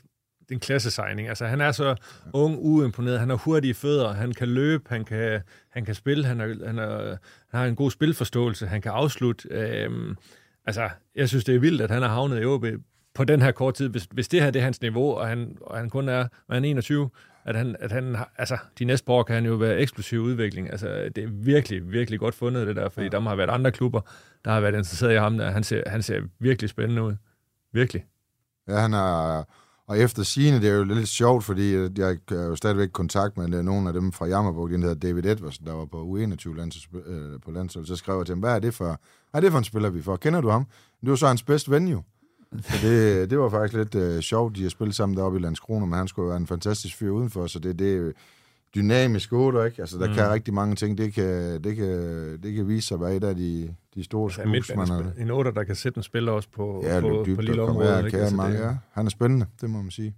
[SPEAKER 5] en klasse Altså, han er så ung, uimponeret. Han har hurtige fødder. Han kan løbe. Han kan, han kan spille. Han, er, han, er, han har en god spilforståelse. Han kan afslutte. Øhm, altså, jeg synes, det er vildt, at han har havnet i OB på den her kort tid. Hvis, hvis det her det er hans niveau, og han, og han kun er, er han 21, at han, at han altså, de næste par år kan han jo være eksplosiv udvikling. Altså, det er virkelig, virkelig godt fundet, det der, fordi ja. der har været andre klubber, der har været interesseret i ham. Der. Han, ser, han ser virkelig spændende ud. Virkelig.
[SPEAKER 3] Ja, han er... Og efter sigende, det er jo lidt sjovt, fordi øh, jeg er jo stadigvæk i kontakt med øh, nogle af dem fra Jammerburg, den hedder David Edwards, der var på U21 landshold, øh, på landshold. Så skrev jeg til ham, hvad er det for, hvad er det for en spiller, vi får? Kender du ham? Det var så hans bedste ven jo. Så det, øh, det var faktisk lidt øh, sjovt, de har spillet sammen deroppe i Landskrona, men han skulle være en fantastisk fyr udenfor, så det, det dynamisk 8, ikke? Altså, der mm. kan rigtig mange ting. Det kan, det kan, det kan vise sig at være et af de, de store
[SPEAKER 5] altså, skus, man har. En 8, der kan sætte en spiller også på,
[SPEAKER 3] ja,
[SPEAKER 5] på,
[SPEAKER 3] dybt,
[SPEAKER 5] på lille område.
[SPEAKER 3] Ja, altså, mange, det... ja. Han er spændende, det må man sige.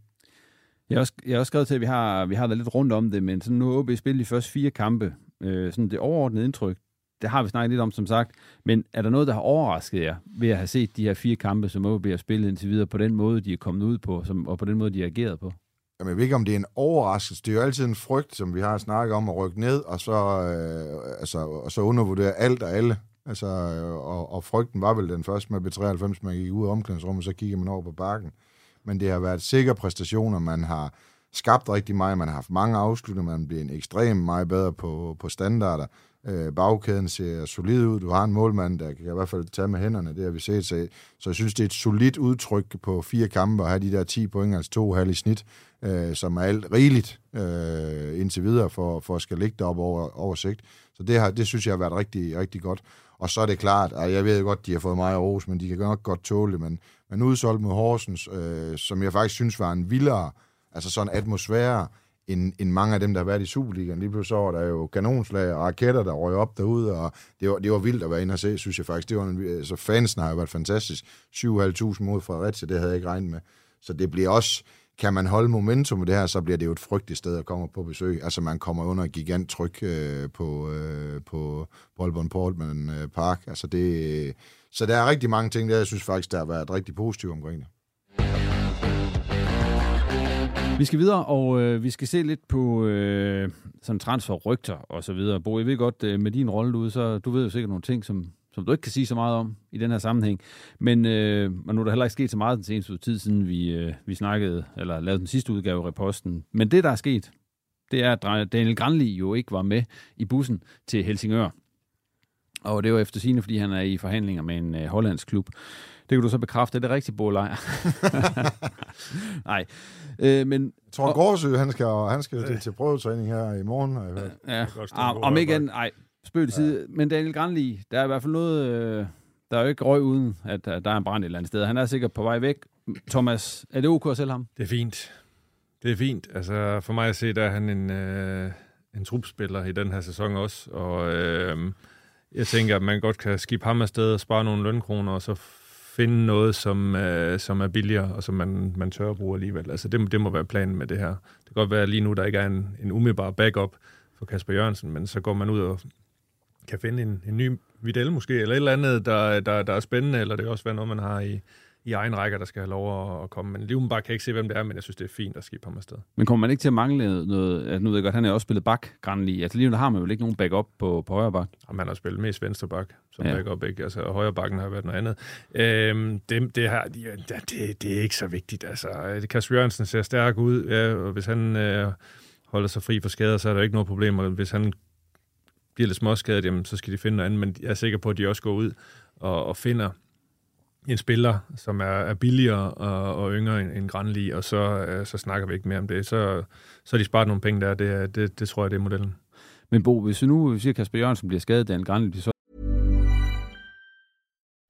[SPEAKER 2] Jeg har også, jeg har også skrevet til, at vi har, vi har været lidt rundt om det, men sådan nu har OB spillet de første fire kampe. Øh, sådan det overordnede indtryk, det har vi snakket lidt om, som sagt. Men er der noget, der har overrasket jer ved at have set de her fire kampe, som OB har spillet indtil videre, på den måde, de er kommet ud på, som, og på den måde, de har ageret på?
[SPEAKER 3] Jamen, jeg ved ikke, om det er en overraskelse. Det er jo altid en frygt, som vi har snakket om, at rykke ned, og så, øh, altså, og så undervurdere alt og alle. Altså, øh, og, og frygten var vel den første med B93, man gik ud af omklædningsrummet, så kigger man over på bakken. Men det har været sikre præstationer, man har skabt rigtig meget, man har haft mange afslutninger, man bliver en ekstrem meget bedre på, på standarder. Øh, bagkæden ser solid ud. Du har en målmand, der kan i hvert fald tage med hænderne. Det har vi set. Så, så jeg synes, det er et solidt udtryk på fire kampe at have de der 10 point, altså to halv i snit, øh, som er alt rigeligt øh, indtil videre for, for at skal ligge deroppe over, over sigt. Så det, har, det synes jeg har været rigtig, rigtig godt. Og så er det klart, at jeg ved godt, de har fået meget ros, men de kan nok godt tåle det. Men, men udsolgt mod Horsens, øh, som jeg faktisk synes var en vildere, altså sådan atmosfære, end, end mange af dem, der har været i Superligaen. Lige pludselig så var der jo kanonslag og raketter, der røg op derude, og det var, det var vildt at være inde og se, synes jeg faktisk. Det var en, så fansen har jo været fantastisk. 7.500 mod Fredericia, det havde jeg ikke regnet med. Så det bliver også, kan man holde momentum med det her, så bliver det jo et frygteligt sted at komme på besøg. Altså man kommer under gigant tryk øh, på, øh, på Bolbon Portman øh, Park. Altså det, så der er rigtig mange ting, der jeg synes faktisk, der har været rigtig positivt omkring det.
[SPEAKER 2] Vi skal videre, og øh, vi skal se lidt på øh, sådan transferrygter og så videre. Bo, jeg ved godt, øh, med din rolle ude, så du ved jo sikkert nogle ting, som, som du ikke kan sige så meget om i den her sammenhæng. Men øh, nu er der heller ikke sket så meget den seneste tid, siden vi, øh, vi snakkede, eller lavede den sidste udgave af reposten. Men det, der er sket, det er, at Daniel Granli jo ikke var med i bussen til Helsingør. Og det var efter sigende, fordi han er i forhandlinger med en øh, hollandsk klub. Det kan du så bekræfte. Er det rigtigt, Bo Nej. Øh, men,
[SPEAKER 3] jeg tror, Gårdsø, han skal, han skal til, til prøvetræning her i morgen. Har jeg hørt.
[SPEAKER 2] Ja, ah, om ikke en, nej, spøg til side. Men Daniel Granli, der er i hvert fald noget, øh, der er jo ikke røg uden, at, at der er en brand et eller andet sted. Han er sikkert på vej væk. Thomas, er det ok at sælge ham?
[SPEAKER 5] Det er fint. Det er fint. Altså, for mig at se, der er han en, øh, en trupspiller i den her sæson også, og øh, jeg tænker, at man godt kan skifte ham afsted og spare nogle lønkroner, og så finde noget, som, øh, som er billigere, og som man, man tør at bruge alligevel. Altså, det, det må være planen med det her. Det kan godt være, at lige nu der ikke er en, en umiddelbar backup for Kasper Jørgensen, men så går man ud og kan finde en, en ny Vidal måske, eller et eller andet, der, der, der er spændende, eller det kan også være noget, man har i, i egen rækker, der skal have lov at, at komme. Men lige bare kan ikke se, hvem det er, men jeg synes, det er fint at skifte ham afsted.
[SPEAKER 2] Men kommer man ikke til at mangle noget? Altså, nu ved jeg godt, han har også spillet bak, Granli. Altså lige nu har man jo ikke nogen backup på, på højre bak.
[SPEAKER 5] Og man har spillet mest venstre bak som ja. backup, ikke? Altså højre bakken har været noget andet. Øhm, det, det, her, ja, det, det, er ikke så vigtigt. Altså, Kasper Jørgensen ser stærk ud, ja, og hvis han øh, holder sig fri for skader, så er der ikke noget problem. Og hvis han bliver lidt småskadet, jamen, så skal de finde noget andet. Men jeg er sikker på, at de også går ud og, og finder en spiller, som er, er billigere og, og yngre end, end Granli, og så, øh, så snakker vi ikke mere om det. Så, så har de sparet nogle penge der, det, det, det tror jeg, det er modellen.
[SPEAKER 2] Men Bo, hvis nu siger Kasper Jørgensen bliver skadet, Dan Granli, så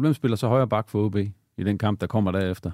[SPEAKER 2] Hvem spiller så højre bak for OB i den kamp der kommer derefter?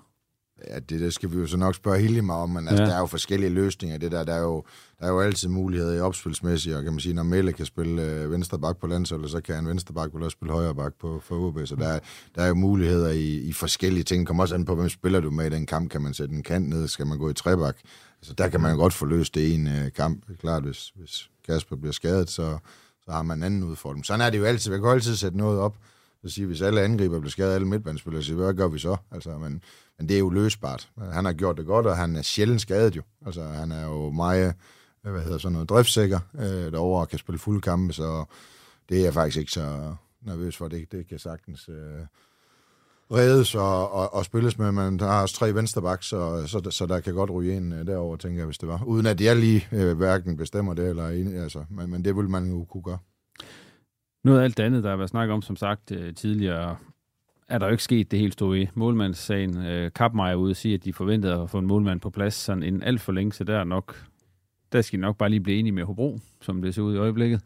[SPEAKER 3] Ja, det der skal vi jo så nok spørge Hiljem om, men altså, ja. der er jo forskellige løsninger. Det der, der, er jo, der er jo altid muligheder i opspilsmæssigt, og kan man sige, når Melle kan spille øh, venstre bak på landsholdet, så kan en venstre bak vel også spille højre bak på, for OB, så der, der er jo muligheder i, i forskellige ting. Kommer også an på, hvem spiller du med i den kamp. Kan man sætte en kant ned? Skal man gå i trebak? Altså, der kan man godt få løst det i en øh, kamp. Klart, hvis, hvis Kasper bliver skadet, så, så har man en anden udfordring. Sådan er det jo altid. Man kan altid sætte noget op, så siger, hvis alle angriber bliver skadet, alle midtbanespillere, så hvad gør vi så? Altså, men, men det er jo løsbart. Han har gjort det godt, og han er sjældent skadet jo. Altså, han er jo meget, øh, hvad hedder sådan noget, driftsikker øh, derovre og kan spille fuld kampe, så det er jeg faktisk ikke så nervøs for. Det, det kan sagtens øh, reddes og, og, og spilles med. Man har også tre vensterbak, så, så, så der kan godt ryge en øh, derover, tænker jeg, hvis det var. Uden at jeg lige øh, hverken bestemmer det, eller en, altså, men, men det vil man jo kunne gøre.
[SPEAKER 2] Noget af alt det andet, der har været snakket om, som sagt øh, tidligere, er der jo ikke sket det helt store i. Målmandssagen, øh, Kapmeier ude og sige, at de forventede at få en målmand på plads sådan en alt for længe, så der er nok, der skal de nok bare lige blive enige med Hobro, som det ser ud i øjeblikket.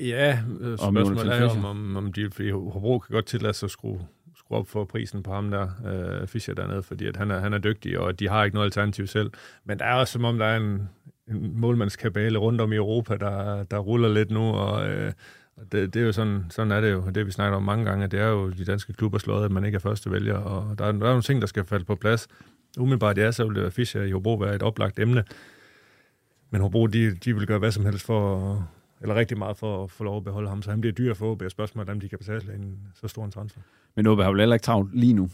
[SPEAKER 5] Ja, øh, spørgsmålet er om, om, om de, fordi Hobro kan godt tillade sig at skrue, skrue op for prisen på ham der, øh, Fischer dernede, fordi at han, er, han er dygtig, og de har ikke noget alternativ selv. Men der er også som om, der er en, en målmandskabale rundt om i Europa, der, der ruller lidt nu, og øh, det, det er jo sådan, sådan er det jo, det vi snakker om mange gange, det er jo de danske klubber slået, at man ikke er første vælger, og der er, der er nogle ting, der skal falde på plads. Umiddelbart ja, så vil det være Fischer i Hobro være et oplagt emne, men Hobro, de, de vil gøre hvad som helst for, eller rigtig meget for at få lov at beholde ham, så han bliver dyr for OB, og spørgsmålet om de kan betale en så stor en transfer.
[SPEAKER 2] Men OB har vel heller ikke travlt lige nu?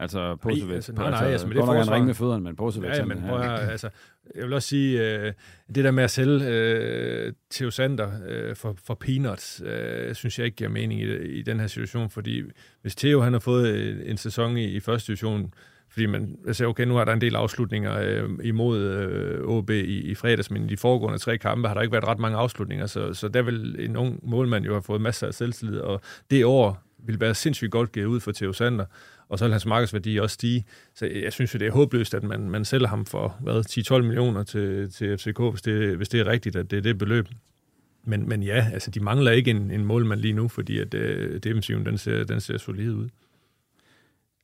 [SPEAKER 2] Altså Posevic. Altså,
[SPEAKER 5] nej, nej, altså, men det
[SPEAKER 2] er ringe med fødderne, men Posevic.
[SPEAKER 5] Ja, ja, men prøv at, altså, jeg vil også sige, øh, det der med at sælge øh, Theo Sander øh, for, for peanuts, øh, synes jeg ikke giver mening i, i den her situation, fordi hvis Theo han har fået en, en sæson i, i første division, fordi man siger, okay, nu har der en del afslutninger øh, imod øh, OB i, i fredags, men i de foregående tre kampe har der ikke været ret mange afslutninger, så, så der vil en ung målmand jo have fået masser af selvtillid, og det år, vil være sindssygt godt givet ud for Theo Sander, og så vil hans markedsværdi også stige. Så jeg synes jo, det er håbløst, at man, man sælger ham for hvad, 10-12 millioner til, til FCK, hvis det, hvis det er rigtigt, at det er det beløb. Men, men ja, altså de mangler ikke en, en målmand lige nu, fordi at øh, defensiven, den ser, den ser solid ud.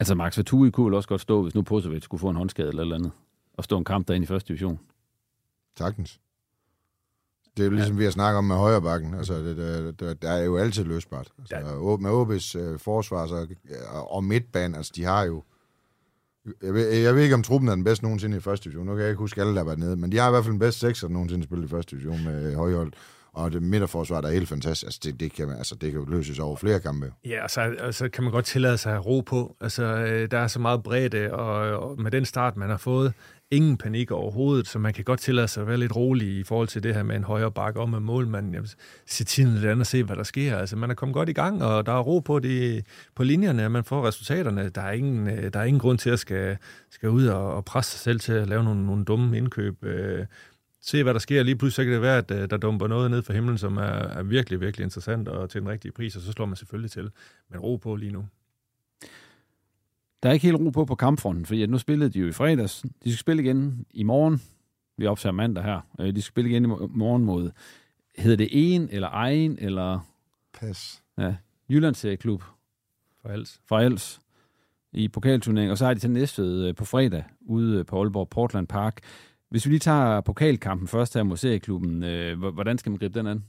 [SPEAKER 2] Altså Max Vatui kunne også godt stå, hvis nu Posevic skulle få en håndskade eller eller andet, og stå en kamp derinde i første division.
[SPEAKER 3] Sagtens. Det er jo ligesom ja. vi har snakket om med højrebakken. Altså, det, det, det, der er jo altid løsbart. Altså, ja. Med OB's øh, forsvar så, og midtbane, altså de har jo... Jeg ved, jeg ved ikke, om truppen er den bedste nogensinde i første division. Nu kan jeg ikke huske alle, der været nede. Men de har i hvert fald den bedste sekser nogensinde spillet i første division med højhold. Og det midterforsvar, der er helt fantastisk. Altså, det, det, kan, altså, det kan jo løses over flere kampe.
[SPEAKER 5] Ja, altså, altså kan man godt tillade sig at ro på. Altså, øh, der er så meget bredde, og, og med den start, man har fået, ingen panik overhovedet, så man kan godt tillade sig at være lidt rolig i forhold til det her med en højre bakke om med målmanden. Jamen, se tiden lidt andet og se, hvad der sker. Altså, man er kommet godt i gang, og der er ro på, det, på linjerne, og man får resultaterne. Der er ingen, øh, der er ingen grund til at skal, skal ud og, og presse sig selv til at lave nogle, nogle dumme indkøb. Øh, se, hvad der sker. Lige pludselig kan det være, at øh, der dumper noget ned fra himlen, som er, er virkelig, virkelig interessant og til den rigtige pris, og så slår man selvfølgelig til. Men ro på lige nu.
[SPEAKER 2] Der er ikke helt ro på på kampfronten, fordi nu spillede de jo i fredags. De skal spille igen i morgen. Vi optager mandag her. Øh, de skal spille igen i morgen mod, hedder det en eller egen, eller...
[SPEAKER 3] Pas.
[SPEAKER 2] Ja, Jyllands Klub.
[SPEAKER 5] For Als.
[SPEAKER 2] For Als i pokalturneringen, og så har de til næste øh, på fredag ude på Aalborg Portland Park. Hvis vi lige tager pokalkampen først her mod serieklubben, øh, hvordan skal man gribe den an?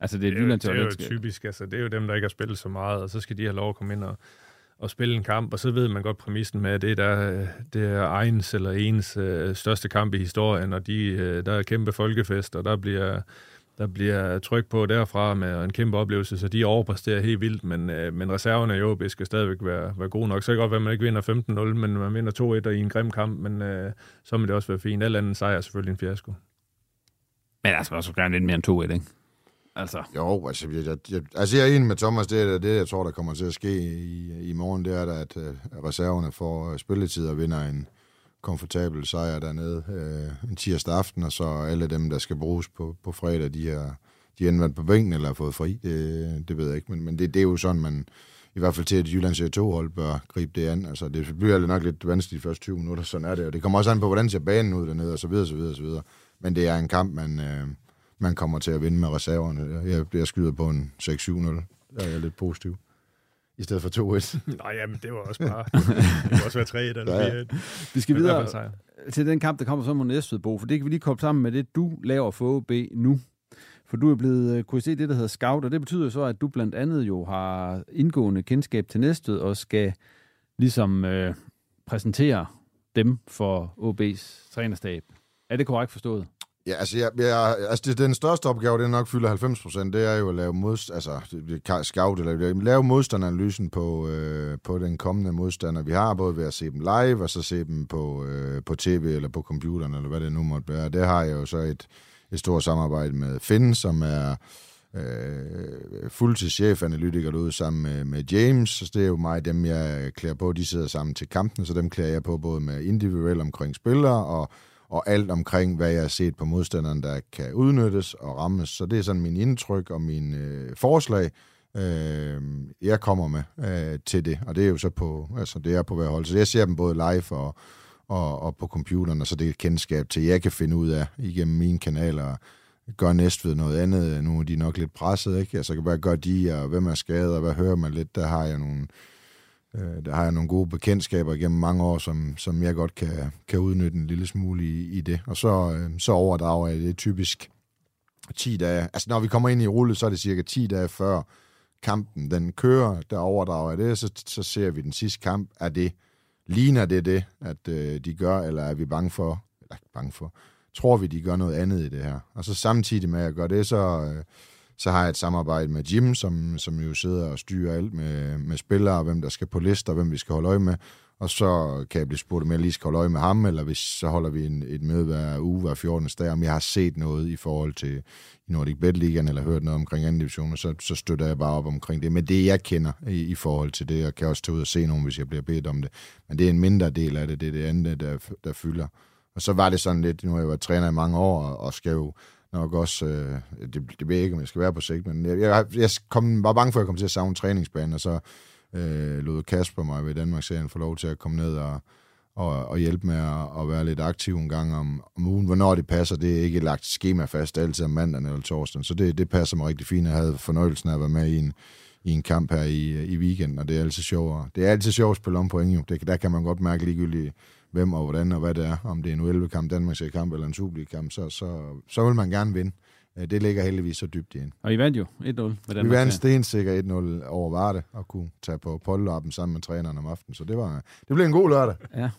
[SPEAKER 5] Altså det er, det er, jo, det er jo typisk, altså det er jo dem, der ikke har spillet så meget, og så skal de have lov at komme ind og, og spille en kamp, og så ved man godt præmissen med, at det, der, det er egens eller ens øh, største kamp i historien, og de, øh, der er kæmpe folkefest, og der bliver, der bliver tryk på derfra med en kæmpe oplevelse, så de overpræsterer helt vildt, men, øh, men reserverne i OB skal stadigvæk være, være gode nok. Så kan det godt være, at man ikke vinder 15-0, men man vinder 2-1 og i en grim kamp, men øh, så må det også være fint. Alt andet sejr er selvfølgelig en fiasko.
[SPEAKER 2] Men altså også gerne lidt mere end 2-1, ikke?
[SPEAKER 3] Altså. Jo, altså jeg, jeg, altså jeg er enig med Thomas, det er det, jeg tror, der kommer til at ske i, i morgen, det er, da, at øh, reserverne får øh, spilletid og vinder en komfortabel sejr dernede øh, en tirsdag aften, og så alle dem, der skal bruges på, på fredag, de har, de enten været på bænken eller har fået fri, det, det ved jeg ikke, men, men det, det er jo sådan, man i hvert fald til et Jyllands 2-hold bør gribe det an. Altså, det bliver nok lidt vanskeligt de første 20 minutter, sådan er det, og det kommer også an på, hvordan ser banen ud dernede, og så videre, så videre, så videre. Men det er en kamp, man, øh, man kommer til at vinde med reserverne. Jeg, jeg skyder på en 6-7-0. Der er jeg lidt positiv. I stedet for 2-1.
[SPEAKER 5] Nej, jamen, det var også bare... det var også være 3 eller ja. 4
[SPEAKER 2] Vi skal videre til den kamp, der kommer så mod Næstved, Bo, for det kan vi lige koble sammen med det, du laver for OB nu. For du er blevet, øh, kunne se det, der hedder scout, og det betyder så, at du blandt andet jo har indgående kendskab til Næstved, og skal ligesom øh, præsentere dem for OB's trænerstab. Er det korrekt forstået?
[SPEAKER 3] Ja, altså, jeg, jeg, altså det, den største opgave, det er nok fylder 90 procent, det er jo at lave, mod, altså, scout, eller lave modstanderanalysen på, øh, på den kommende modstander, vi har, både ved at se dem live, og så se dem på, øh, på tv eller på computeren, eller hvad det nu måtte være. Det har jeg jo så et, et stort samarbejde med Finn, som er øh, fuldtidschefanalytiker derude sammen med, med James, så det er jo mig, dem jeg klæder på, de sidder sammen til kampen, så dem klæder jeg på både med individuelt omkring spillere, og og alt omkring, hvad jeg har set på modstanderen, der kan udnyttes og rammes. Så det er sådan min indtryk og min øh, forslag, øh, jeg kommer med øh, til det. Og det er jo så på, altså det er på hver hold. Så jeg ser dem både live og, og, og på computeren, og så det er et kendskab til, jeg kan finde ud af igennem mine kanaler, gør ved noget andet. Nu er de nok lidt presset, ikke? Altså, hvad gør de, og hvem er skadet, og hvad hører man lidt? Der har jeg nogle, Øh, der har jeg nogle gode bekendtskaber gennem mange år, som, som jeg godt kan, kan udnytte en lille smule i, i det. Og så, øh, så overdrager jeg det typisk 10 dage. Altså når vi kommer ind i rullet, så er det cirka 10 dage før kampen den kører, der overdrager jeg det, så, så ser vi den sidste kamp. Er det, ligner det det, at øh, de gør, eller er vi bange for, eller bange for, tror vi, de gør noget andet i det her? Og så samtidig med at gøre det, så... Øh, så har jeg et samarbejde med Jim, som, som jo sidder og styrer alt med, med spillere, hvem der skal på lister, hvem vi skal holde øje med. Og så kan jeg blive spurgt, om jeg lige skal holde øje med ham, eller hvis så holder vi en, et møde hver uge, hver 14. dag, om jeg har set noget i forhold til Nordic Bet Ligaen, eller hørt noget omkring anden division, og så, så støtter jeg bare op omkring det. Men det, jeg kender i, i forhold til det, og kan også tage ud og se nogen, hvis jeg bliver bedt om det. Men det er en mindre del af det, det er det andet, der, der fylder. Og så var det sådan lidt, nu har jeg været træner i mange år, og skal jo nok også, øh, det, det ved jeg ikke, om jeg skal være på sigt, men jeg, jeg, jeg kom, var bange for, at jeg kom til at savne træningsbanen, og så øh, lod Kasper mig ved Danmarks-serien få lov til at komme ned og, og, og hjælpe med at, at være lidt aktiv en gang om, om ugen. Hvornår det passer, det er ikke lagt schema fast altid om mandagen eller torsdagen, så det, det passer mig rigtig fint. Jeg havde fornøjelsen af at være med i en, i en kamp her i, i weekenden, og det er altid sjovt. Det er altid sjovt at spille om point, jo. Det, der kan man godt mærke ligegyldigt, hvem og hvordan og hvad det er. Om det er en U11-kamp, Danmarks kamp eller en Superliga-kamp, så, så, så vil man gerne vinde. Det ligger heldigvis så dybt i en.
[SPEAKER 2] Og I vandt jo 1-0 med
[SPEAKER 3] Danmark. Vi vandt stensikker 1-0 over Varde og kunne tage på polterappen sammen med træneren om aftenen. Så det, var, det blev en god lørdag.
[SPEAKER 2] Ja.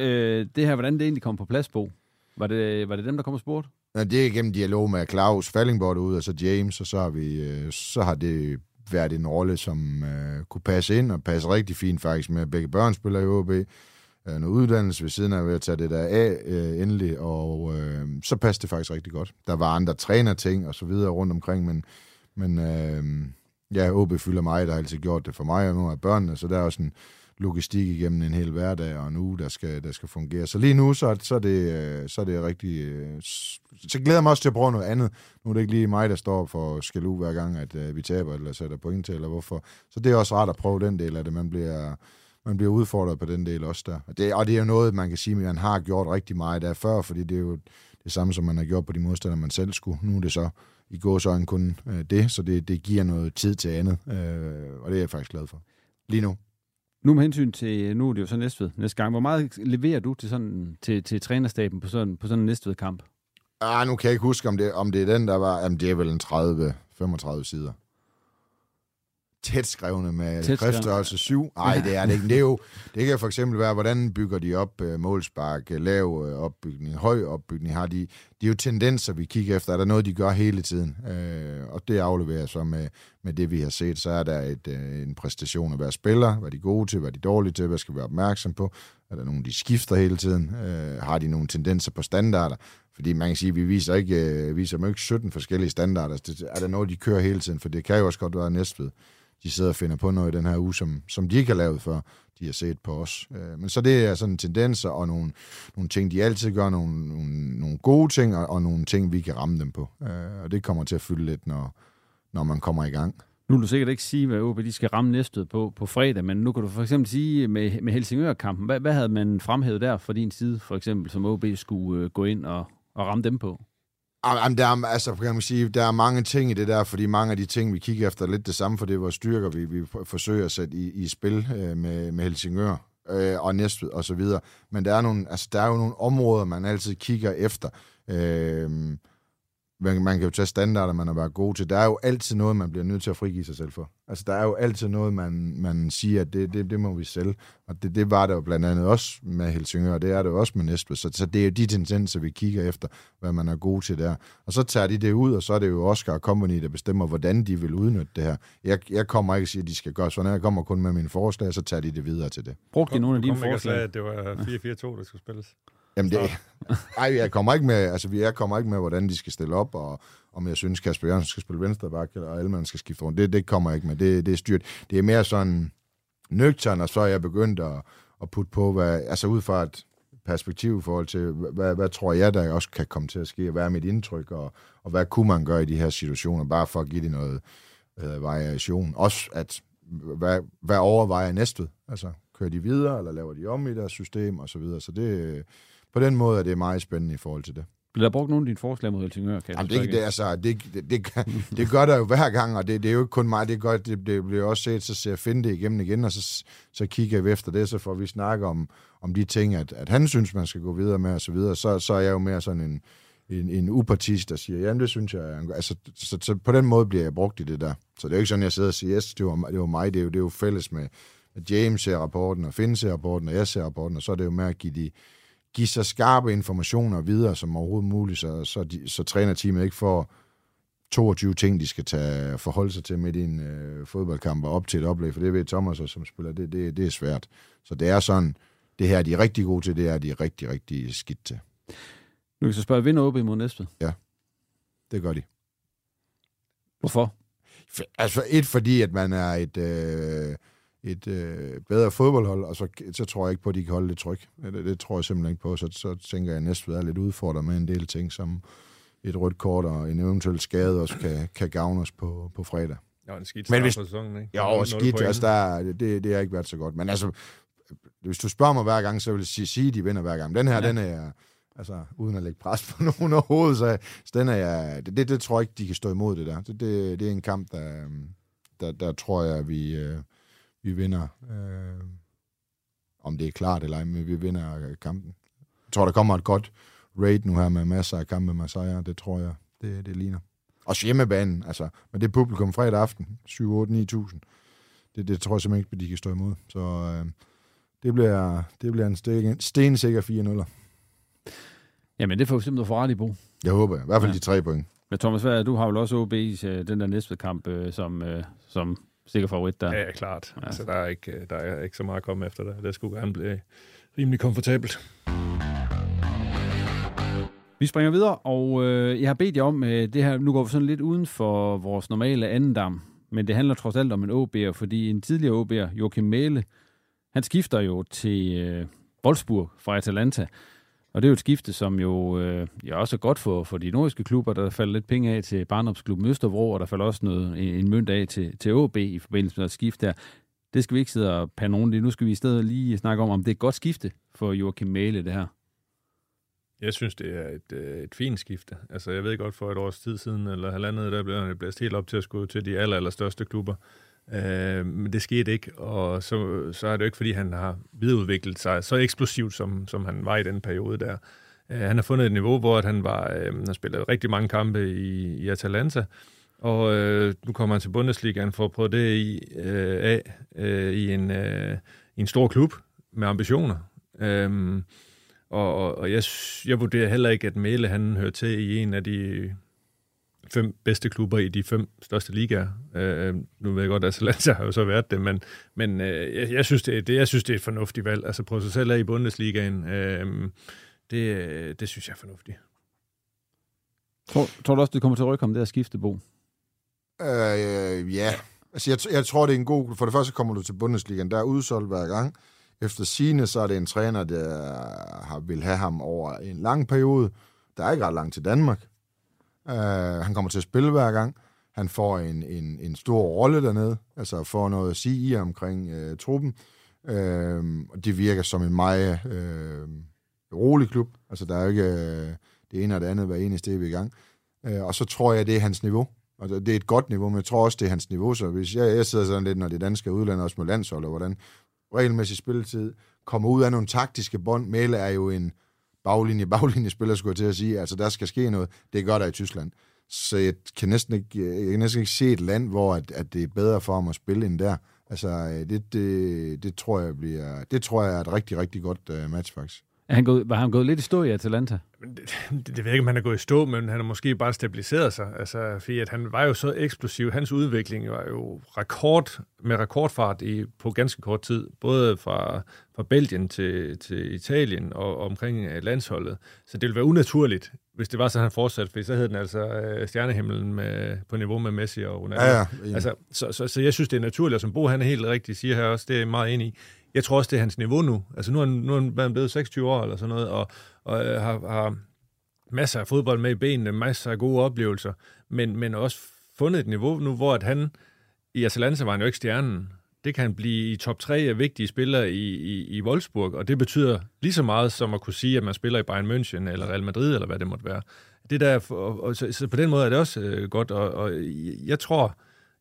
[SPEAKER 2] Øh, det her, hvordan det egentlig kom på plads, Bo? Var det, var det dem, der kom og spurgte?
[SPEAKER 3] Ja, det er gennem dialog med Claus Fallingborg ud, og så James, og så har, vi, øh, så har det været en rolle, som uh, kunne passe ind, og passe rigtig fint faktisk med, at begge børn spiller i OB. Uh, noget uddannelse ved siden af ved at tage det der af øh, endelig, og øh, så passede det faktisk rigtig godt. Der var andre trænerting og så videre rundt omkring, men, men øh, ja, OB fylder mig, der har altid gjort det for mig og nogle af børnene, så der er også en logistik igennem en hel hverdag og en uge, der skal, der skal fungere. Så lige nu, så, så, er, det, øh, så er det rigtig... Øh, så glæder jeg mig også til at prøve noget andet. Nu er det ikke lige mig, der står for skal ud hver gang, at vi taber eller sætter point til, eller hvorfor. Så det er også rart at prøve den del af det. Man bliver, man bliver udfordret på den del også der. Og det, og det er jo noget, man kan sige, at man har gjort rigtig meget der før, fordi det er jo det samme, som man har gjort på de modstandere, man selv skulle. Nu er det så i går så kun uh, det, så det, det giver noget tid til andet, uh, og det er jeg faktisk glad for. Lige nu.
[SPEAKER 2] Nu med hensyn til, nu er det jo så Næstved næste gang. Hvor meget leverer du til, sådan, til, til trænerstaben på sådan, på sådan en Næstved-kamp?
[SPEAKER 3] Ah, nu kan jeg ikke huske, om det, om det er den, der var... Jamen, det er vel en 30-35 sider. Tæt skrevne med skriftstørrelse 7. Nej, det er det ikke. Det, er jo, det kan for eksempel være, hvordan bygger de op uh, målspark, lav uh, opbygning, høj opbygning. Har de, de er jo tendenser, vi kigger efter. Er der noget, de gør hele tiden? Uh, og det afleverer så med, med det, vi har set. Så er der et, en præstation at være spiller. Hvad er de gode til? Hvad er de dårlige til? Hvad skal vi være opmærksom på? Er der nogen, de skifter hele tiden? Uh, har de nogle tendenser på standarder? Fordi man kan sige, at vi viser ikke, øh, viser ikke 17 forskellige standarder. Det er der noget, de kører hele tiden? For det kan jo også godt være næstved. De sidder og finder på noget i den her uge, som, som de ikke har lavet før, de har set på os. Øh, men så det er sådan tendenser og nogle, nogle ting, de altid gør, nogle, nogle, nogle gode ting, og, og nogle ting, vi kan ramme dem på. Øh, og det kommer til at fylde lidt, når, når man kommer i gang.
[SPEAKER 2] Nu vil du sikkert ikke sige, hvad OB de skal ramme næstet på, på fredag, men nu kan du for eksempel sige med, med Helsingør-kampen, hvad, hvad havde man fremhævet der fra din side, for eksempel, som OB skulle øh, gå ind og, og ramme dem på?
[SPEAKER 3] Jamen, der er, altså, kan man sige, der er mange ting i det der, fordi mange af de ting, vi kigger efter, er lidt det samme, for det er vores styrker, vi, vi forsøger at sætte i, i spil øh, med, med Helsingør øh, og Næstved og så videre. Men der er, nogle, altså, der er jo nogle områder, man altid kigger efter. Øh, man, man kan jo tage standarder, man har været god til. Der er jo altid noget, man bliver nødt til at frigive sig selv for. Altså, der er jo altid noget, man, man siger, at det, det, det må vi selv. Og det, det var der jo blandt andet også med Helsingør, og det er det jo også med Næstved. Så, så det er jo de tendenser, vi kigger efter, hvad man er god til der. Og så tager de det ud, og så er det jo Oscar Company, der bestemmer, hvordan de vil udnytte det her. Jeg, jeg kommer ikke og siger, at de skal gøre sådan Jeg kommer kun med mine forslag, og så tager de det videre til det.
[SPEAKER 2] Brugte de nogle af dine forslag?
[SPEAKER 5] Sagde, at det var 4-4-2, der skulle spilles.
[SPEAKER 3] Jamen det, ej, jeg kommer ikke med, altså jeg kommer ikke med, hvordan de skal stille op, og om jeg synes, Kasper Jørgensen skal spille venstreback, eller Elman skal skifte rundt. Det, det kommer jeg ikke med. Det, det er styrt. Det er mere sådan nøgtern, og så er jeg begyndt at, at putte på, hvad, altså ud fra et perspektiv i forhold til, hvad, hvad tror jeg, der også kan komme til at ske, og hvad er mit indtryk, og, og hvad kunne man gøre i de her situationer, bare for at give det noget øh, variation. Også at, hvad, hvad overvejer næstved? Altså, kører de videre, eller laver de om i deres system, og så videre. Så det, på den måde er det meget spændende i forhold til det.
[SPEAKER 2] Bliver der brugt nogle af dine forslag mod Helsingør? Kan
[SPEAKER 3] Jamen, det, det, altså, det, det, det, det, gør der jo hver gang, og det, det er jo ikke kun mig, det, gør, det, det bliver også set, så ser jeg finde det igennem igen, og så, så kigger vi efter det, så får vi snakke om, om de ting, at, at han synes, man skal gå videre med, og så videre. Så, så er jeg jo mere sådan en, en, en upartist, der siger, jamen det synes jeg, altså, så, så, på den måde bliver jeg brugt i det der. Så det er jo ikke sådan, jeg sidder og siger, yes, det var, det var mig, det er jo, det er jo fælles med, at James ser rapporten, og Finn ser rapporten, og jeg ser rapporten, og så er det jo med at give de, give så skarpe informationer videre som overhovedet muligt, så, så, de, så trænerteamet ikke får 22 ting, de skal tage forholde sig til midt i en øh, fodboldkamp og op til et oplæg, for det ved Thomas, som spiller, det, det, det er svært. Så det er sådan, det her de er rigtig gode til, det er de rigtig, rigtig skidt til.
[SPEAKER 2] Nu kan så spørge, vinder OB imod Næstved?
[SPEAKER 3] Ja, det gør de.
[SPEAKER 2] Hvorfor?
[SPEAKER 3] Altså et, fordi at man er et... Øh, et øh, bedre fodboldhold, og så, så tror jeg ikke på, at de kan holde det tryk. Det, det tror jeg simpelthen ikke på. Så, så tænker jeg, at Næstved er lidt udfordret med en del ting, som, et rødt kort og en eventuel skade også kan, kan gavne os på, på fredag.
[SPEAKER 5] Ja, en skidt start på sæsonen, ikke?
[SPEAKER 3] Jo, og skidt, altså, der, det, det har ikke været så godt. Men altså, hvis du spørger mig hver gang, så vil jeg sige, sige at de vinder hver gang. Den her, ja. den er altså, uden at lægge pres på nogen overhovedet, så, så den er jeg, det, det, det, tror jeg ikke, de kan stå imod det der. Det, det, det er en kamp, der, der, der tror jeg, vi, øh, vi vinder. Øh, om det er klart eller ej, men vi vinder kampen. Jeg tror, der kommer et godt raid nu her med masser af kampe med sejre. Det tror jeg, det, det ligner. Og hjemmebanen, altså, med det publikum fredag aften, 7, 8, 9.000, det, det tror jeg simpelthen ikke, de kan stå imod. Så øh, det, bliver, det bliver en sten, stensikker 4-0.
[SPEAKER 2] Jamen, det får vi simpelthen for ret i, Bo.
[SPEAKER 3] Jeg håber, i hvert fald ja. de tre point.
[SPEAKER 2] Men Thomas Vær, du har jo også OB i øh, den der næste kamp øh, som, øh, som sikker favorit der.
[SPEAKER 5] Ja, klart. Ja. Altså, der, er ikke, der er ikke så meget at komme efter der. Det skulle gerne blive rimelig komfortabelt.
[SPEAKER 2] Vi springer videre, og øh, jeg har bedt jer om øh, det her. Nu går vi sådan lidt uden for vores normale andendam, men det handler trods alt om en OB'er, fordi en tidligere OB'er, Joachim Mæle, han skifter jo til øh, Wolfsburg fra Atalanta. Og det er jo et skifte, som jo øh, ja, også er godt for, for de nordiske klubber. Der falder lidt penge af til barndomsklubben Østerbro, og der falder også noget, en, en mønt af til, til OB i forbindelse med at skifte der. Det skal vi ikke sidde og pande nogen Nu skal vi i stedet lige snakke om, om det er et godt skifte for Joachim Mæle, det her.
[SPEAKER 5] Jeg synes, det er et, øh, et fint skifte. Altså, jeg ved godt, for et års tid siden, eller halvandet, der blev han blæst helt op til at skulle til de aller, aller største klubber. Øh, men det skete ikke, og så, så er det jo ikke, fordi han har videreudviklet sig så eksplosivt, som, som han var i den periode der. Øh, han har fundet et niveau, hvor han var, øh, har spillet rigtig mange kampe i, i Atalanta, og øh, nu kommer han til Bundesligaen for at prøve det i, øh, af øh, i, en, øh, i en stor klub med ambitioner. Øh, og, og, og jeg, jeg vurderer heller ikke, at Mæle han hører til i en af de fem bedste klubber i de fem største ligaer. Øh, nu ved jeg godt, at Atalanta har jo så været det, men, men øh, jeg, jeg, synes, det, det, jeg synes, det er et fornuftigt valg. Altså prøve sig selv af i Bundesligaen, øh, det, det synes jeg er fornuftigt.
[SPEAKER 2] Tror, tror du også, det kommer til at rykke om det her skiftebo?
[SPEAKER 3] Øh, ja. Altså, jeg, jeg tror, det er en god... For det første kommer du til Bundesligaen, der er udsolgt hver gang. Efter sine så er det en træner, der har, vil have ham over en lang periode. Der er ikke ret langt til Danmark. Øh, han kommer til at spille hver gang. Han får en, en, en stor rolle dernede, altså får noget at sige i omkring øh, truppen. Øh, og det virker som en meget øh, rolig klub. Altså, der er jo ikke øh, det ene og det andet hver eneste vi er i gang. Øh, og så tror jeg, det er hans niveau. Og det er et godt niveau, men jeg tror også, det er hans niveau. Så hvis jeg, jeg sidder sådan lidt, når det danske udlandet også med landshold, og hvordan regelmæssig spilletid, kommer ud af nogle taktiske bånd. Mæle er jo en baglinje, baglinje spiller, skulle jeg til at sige. Altså, der skal ske noget. Det gør der i Tyskland. Så jeg kan næsten ikke, jeg kan næsten ikke se et land, hvor at, at det er bedre for ham at spille end der. Altså, øh, det, det, det, tror jeg bliver, det tror jeg er et rigtig, rigtig godt øh, match, faktisk.
[SPEAKER 2] Er han gået, var han gået lidt i stå i Atalanta?
[SPEAKER 5] Det, det, det ved jeg ikke, om han er gået i stå, men han har måske bare stabiliseret sig. Altså, fordi at han var jo så eksplosiv. Hans udvikling var jo rekord, med rekordfart i, på ganske kort tid. Både fra, fra Belgien til, til Italien og, og omkring øh, landsholdet. Så det ville være unaturligt, hvis det var så, han fortsat. For så hed den altså uh, stjernehimlen med, på niveau med Messi og Ronaldo.
[SPEAKER 3] Ja, ja,
[SPEAKER 5] altså, så, så, så, jeg synes, det er naturligt, og som Bo han er helt rigtigt siger her også, det er jeg meget enig i jeg tror også, det er hans niveau nu. Altså nu er han, nu er han blevet 26 år eller sådan noget, og, og øh, har, har masser af fodbold med i benene, masser af gode oplevelser, men, men også fundet et niveau nu, hvor at han, i Atalanta var han jo ikke stjernen, det kan blive i top 3 af vigtige spillere i, i, i Wolfsburg, og det betyder lige så meget som at kunne sige, at man spiller i Bayern München eller Real Madrid, eller hvad det måtte være. Det der, og, og, så, så på den måde er det også øh, godt, og, og jeg tror,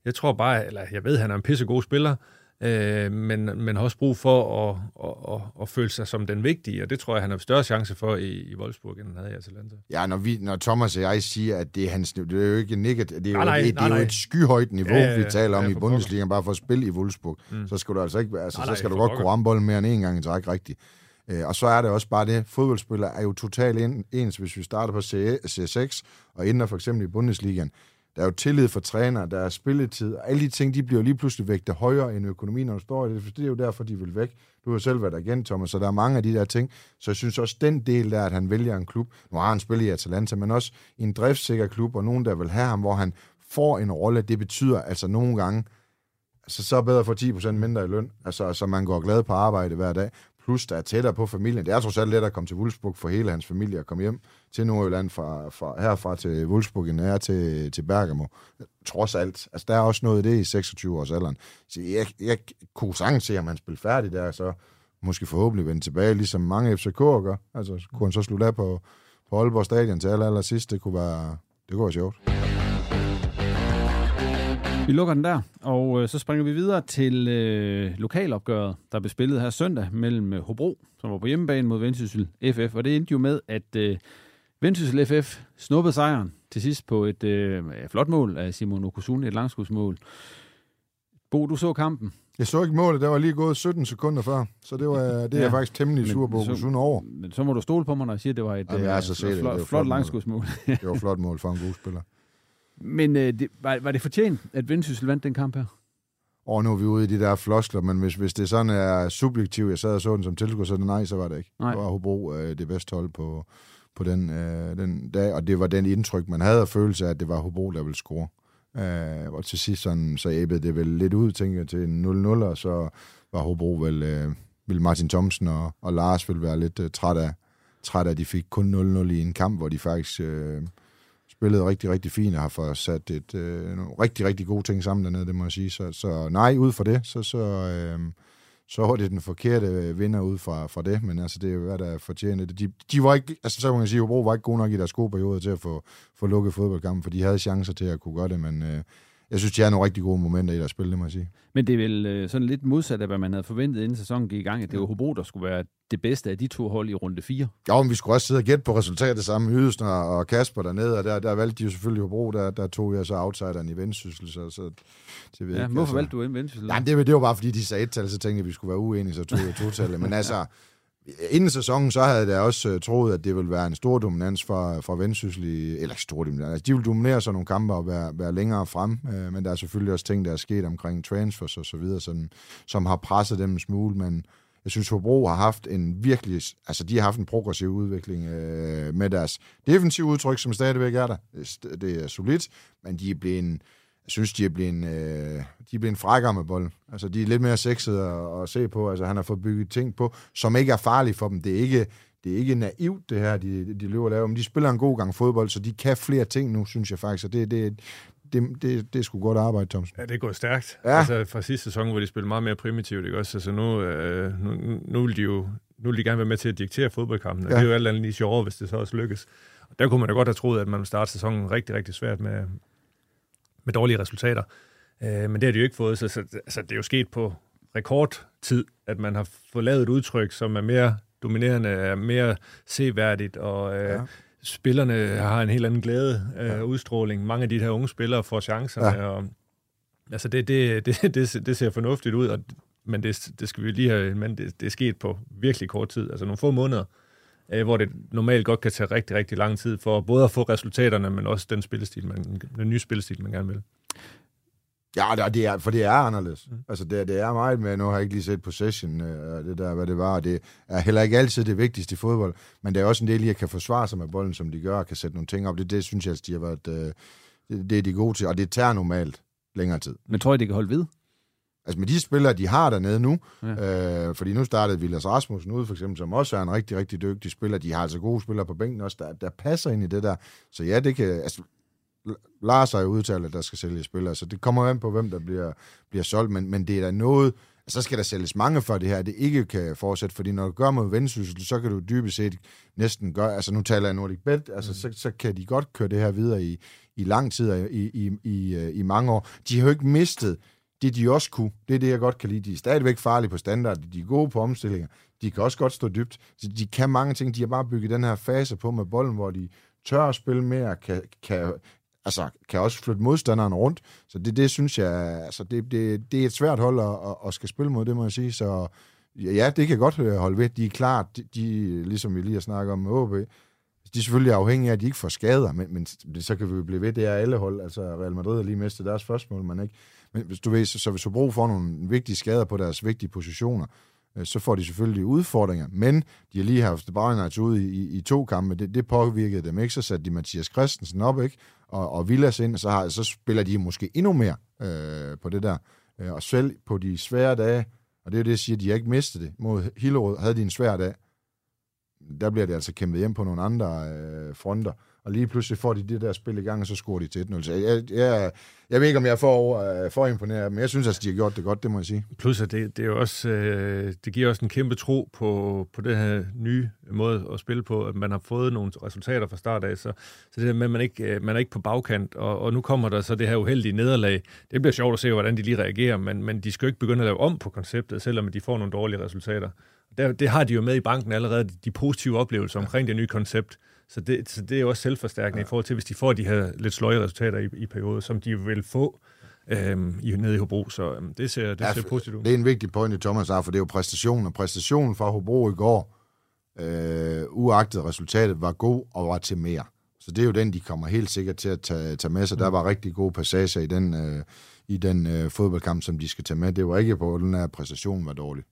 [SPEAKER 5] jeg tror bare, eller jeg ved, at han er en pissegod spiller, øh, men, men har også brug for at, at, at, at føle sig som den vigtige, og det tror jeg, han har større chance for i, i Wolfsburg, end han havde i Atalanta.
[SPEAKER 3] Ja, når, vi, når Thomas og jeg siger, at det er hans det er jo ikke negativt, det er, nej, nej, det, det er nej, jo et skyhøjt niveau, ja, ja, ja, vi taler om ja, i Bundesliga, bare for at spille i Wolfsburg. Mm. Så skal du altså ikke, altså, nej, nej, så skal du godt kunne ramme bolden mere end en gang i træk rigtigt. Øh, og så er det også bare det, fodboldspillere er jo totalt ens, hvis vi starter på C6 og ender for eksempel i Bundesligaen der er jo tillid for træner, der er spilletid, og alle de ting, de bliver lige pludselig vægtet højere end økonomien, når du står i det. Det er jo derfor, de vil væk. Du har selv været agent, Thomas, så der er mange af de der ting. Så jeg synes også, den del der, at han vælger en klub, nu har han spillet i Atalanta, men også en driftsikker klub, og nogen, der vil have ham, hvor han får en rolle, det betyder altså nogle gange, altså så er bedre for 10% mindre i løn, altså så man går glad på arbejde hver dag, plus der er tættere på familien. Det er trods alt let at komme til Wolfsburg for hele hans familie at komme hjem til Nordjylland fra, fra herfra til Wolfsburg, end er til, til Bergamo. Trods alt. Altså, der er også noget i det i 26 års alderen. Så jeg, jeg kunne sagtens se, om han spiller færdig der, så måske forhåbentlig vende tilbage, ligesom mange FCK'er gør. Altså, kunne han så slutte af på, på Aalborg Stadion til aller, aller sidst. Det kunne være, det kunne være sjovt.
[SPEAKER 2] Vi lukker den der, og øh, så springer vi videre til øh, lokalopgøret, der blev spillet her søndag mellem øh, Hobro, som var på hjemmebane mod Vendsyssel FF, og det endte jo med, at øh, Vendsyssel FF snuppede sejren til sidst på et øh, flot mål af Simon Okusun, et langskudsmål. Bo, du så kampen.
[SPEAKER 3] Jeg så ikke målet, der var lige gået 17 sekunder før, så det, var, det er ja, jeg faktisk temmelig sur på Okusun over.
[SPEAKER 2] Men så må du stole på mig, når jeg siger, at det var et
[SPEAKER 3] Jamen, øh, så flot,
[SPEAKER 2] flot, flot langskudsmål.
[SPEAKER 3] det var flot mål for en god spiller.
[SPEAKER 2] Men øh, det, var, var det fortjent, at Vendsyssel vandt den kamp her?
[SPEAKER 3] Og nu er vi ude i de der floskler, men hvis, hvis det sådan er subjektivt, jeg sad og så den som tilskuer, så nej, så var det ikke. Nej. Det var Hobro øh, det bedste hold på, på den, øh, den dag, og det var den indtryk, man havde af følelse af, at det var Hobro, der ville score. Øh, og til sidst sådan, så æbbede det vel lidt ud, tænker jeg, til 0-0, og så var Hobro vel, øh, vil Martin Thomsen og, og Lars vil være lidt øh, træt af, træt af, at de fik kun 0-0 i en kamp, hvor de faktisk øh, spillet rigtig, rigtig fint og har fået sat et, øh, nogle rigtig, rigtig gode ting sammen dernede, det må jeg sige. Så, så nej, ud fra det, så, så, øh, så var det den forkerte øh, vinder ud fra, fra det, men altså det er hvad der fortjener det. De, de var ikke, altså så kan man sige, Hobro var ikke gode nok i deres gode periode til at få, få lukket fodboldkampen, for de havde chancer til at kunne gøre det, men øh, jeg synes, de har nogle rigtig gode momenter i deres spil, det må jeg sige.
[SPEAKER 2] Men det er vel øh, sådan lidt modsat af, hvad man havde forventet, inden sæsonen gik i gang, at det var Hobro, der skulle være det bedste af de to hold i runde 4.
[SPEAKER 3] Ja, men vi skulle også sidde og gætte på resultatet sammen med Ydelsen og Kasper dernede, og der, der valgte de jo selvfølgelig Hobro, der, der tog jeg så outsideren i Vendsyssel, så, så
[SPEAKER 2] det ved ja, ikke, hvorfor altså. valgte du en Vendsyssel?
[SPEAKER 3] Ja, det, det var bare fordi, de sagde et tal, så tænkte jeg, at vi skulle være uenige, så tog jeg to men altså, inden sæsonen, så havde jeg også øh, troet, at det ville være en stor dominans for, for Vendsyssel, eller stor dominans, altså, de vil dominere sådan nogle kampe og være, være længere frem, øh, men der er selvfølgelig også ting, der er sket omkring transfers og så videre, sådan, som har presset dem en smule, men jeg synes, Hobro har haft en virkelig, altså de har haft en progressiv udvikling øh, med deres defensive udtryk, som stadigvæk er der. Det, det er solidt, men de er blevet en, jeg synes, de er blevet, øh, de er blevet frækkere med bolden. Altså, de er lidt mere sexede at, at se på. Altså, han har fået bygget ting på, som ikke er farlige for dem. Det er ikke, det er ikke naivt, det her, de, de løber og laver. Men de spiller en god gang fodbold, så de kan flere ting nu, synes jeg faktisk. Og det, det, det, det, det er sgu godt arbejde, Thomsen.
[SPEAKER 5] Ja, det går stærkt. Ja. Altså, fra sidste sæson, hvor de spillede meget mere primitivt, ikke også? Altså, nu, øh, nu, nu vil de jo nu vil de gerne være med til at diktere fodboldkampen, og ja. det er jo alt andet lige sjovere, hvis det så også lykkes. Og der kunne man da godt have troet, at man ville starte sæsonen rigtig, rigtig svært med, med dårlige resultater. Øh, men det har de jo ikke fået, så, så altså, det er jo sket på rekordtid, at man har fået lavet et udtryk, som er mere dominerende, er mere seværdigt, og øh, ja. spillerne har en helt anden glæde øh, ja. udstråling. Mange af de her unge spillere får chancerne, ja. og altså det, det, det, det, det ser fornuftigt ud, og, men det, det skal vi lige have, men det, det er sket på virkelig kort tid, altså nogle få måneder, øh, hvor det normalt godt kan tage rigtig, rigtig lang tid for både at få resultaterne, men også den, spillestil, man, den nye spillestil, man gerne vil.
[SPEAKER 3] Ja, det er, for det er anderledes. Mm. Altså, det, det er meget med, nu har jeg ikke lige set possession, øh, det der, hvad det var, det er heller ikke altid det vigtigste i fodbold, men det er også en del i at kan forsvare sig med bolden, som de gør, og kan sætte nogle ting op. Det, det synes jeg, at de har været, øh, det, det er de gode til, og det tager normalt længere tid.
[SPEAKER 2] Men tror I, det kan holde ved?
[SPEAKER 3] Altså med de spillere, de har dernede nu, ja. øh, fordi nu startede Vilas Rasmussen ud, for eksempel, som også er en rigtig, rigtig dygtig spiller. De har altså gode spillere på bænken også, der, der passer ind i det der. Så ja, det kan... Altså, Lars har jo udtalt, at der skal sælges spillere, så det kommer an på, hvem der bliver, bliver solgt, men, men det er da noget, så skal der sælges mange for det her, det ikke kan fortsætte, fordi når du gør mod vendsyssel, så kan du dybest set næsten gøre, altså nu taler jeg Nordic Bet, altså mm. så, så kan de godt køre det her videre i, i lang tid, i, i, i, i mange år. De har jo ikke mistet det de også kunne, det er det, jeg godt kan lide. De er stadigvæk farlige på standard, de er gode på omstillinger, de kan også godt stå dybt. Så De kan mange ting, de har bare bygget den her fase på med bolden, hvor de tør at spille mere, kan, kan, altså, kan også flytte modstanderen rundt. Så det, det synes jeg, altså, det, det, det er et svært hold at, at, at skal spille mod, det må jeg sige. Så ja, det kan godt holde ved. De er klart, de, de ligesom vi lige har snakket om med OB, de er selvfølgelig afhængige af, at de ikke får skader, men, men så kan vi blive ved, det er alle hold. Altså Real Madrid har lige mistet deres mål, men ikke. Men hvis du ved, så, så hvis Hobro får nogle vigtige skader på deres vigtige positioner, øh, så får de selvfølgelig udfordringer, men de har lige haft Braunert ud i, i, i to kampe, det, det påvirkede dem ikke, så satte de Mathias Christensen op, ikke? Og, og Villas ind, så, har, så spiller de måske endnu mere øh, på det der. Øh, og selv på de svære dage, Og det er det, jeg siger, de har ikke mistet det. Mod Hillerød havde de en svær dag. Der bliver det altså kæmpet hjem på nogle andre øh, fronter og lige pludselig får de det der spil i gang, og så scorer de til 1-0. Så jeg, jeg, jeg ved ikke, om jeg er for, uh, for imponeret, men jeg synes, at de har gjort det godt, det må jeg sige.
[SPEAKER 5] Plus, at det, det, er også, øh, det giver også en kæmpe tro på, på det her nye måde at spille på, at man har fået nogle resultater fra start af, så, så det der med, at man ikke, øh, man er ikke på bagkant, og, og nu kommer der så det her uheldige nederlag. Det bliver sjovt at se, hvordan de lige reagerer, men, men de skal jo ikke begynde at lave om på konceptet, selvom de får nogle dårlige resultater. Der, det har de jo med i banken allerede, de positive oplevelser omkring det nye koncept. Så det, så det er også selvforstærkende ja. i forhold til, hvis de får de her lidt sløje resultater i, i perioder, som de vil få øhm, i, nede i Hobro. Så øhm, det ser, det ja, ser positivt ud.
[SPEAKER 3] Det er en vigtig point, i Thomas har, for det er jo præstationen. Og præstationen fra Hobro i går, øh, uagtet resultatet, var god og var til mere. Så det er jo den, de kommer helt sikkert til at tage, tage med sig. Mm. Der var rigtig gode passager i den, øh, i den øh, fodboldkamp, som de skal tage med. Det var ikke på, at den her præstation var dårlig.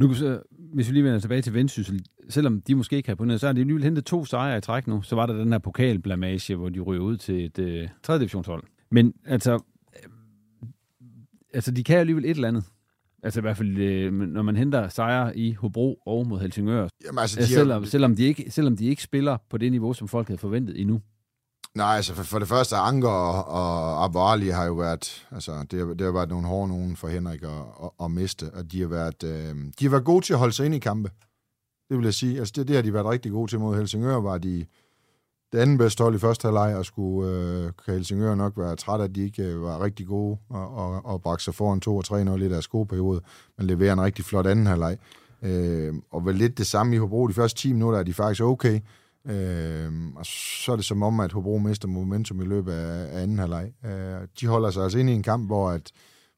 [SPEAKER 2] Nu, så, hvis vi lige vender tilbage til Vendsyssel, selvom de måske ikke har på så har de alligevel hentet to sejre i træk nu. Så var der den her pokalblamage, hvor de ryger ud til et øh, tredje divisionshold. Men altså, øh, altså, de kan alligevel et eller andet. Altså i hvert fald, øh, når man henter sejre i Hobro og mod Helsingør. Jamen, altså, de selvom, er... selvom, de ikke, selvom de ikke spiller på det niveau, som folk havde forventet endnu.
[SPEAKER 3] Nej, altså for, for det første, Anker og, og Abu har jo været, altså det, har, det har været nogle hårde nogen for Henrik at, at, at miste, og de har, været, øh, de har været gode til at holde sig ind i kampe. Det vil jeg sige. Altså det, det har de været rigtig gode til mod Helsingør, var de det anden bedste hold i første halvleg, og skulle øh, kan Helsingør nok være træt, at de ikke øh, var rigtig gode, og, og, og bragte sig foran 2 og 3 0 i deres gode periode, men leverer en rigtig flot anden halvleg. Øh, og vel lidt det samme i Hobro. De første 10 minutter er de faktisk okay, Øh, og så er det som om, at Hobro mister momentum i løbet af, af anden halvleg. Øh, de holder sig altså ind i en kamp, hvor, at,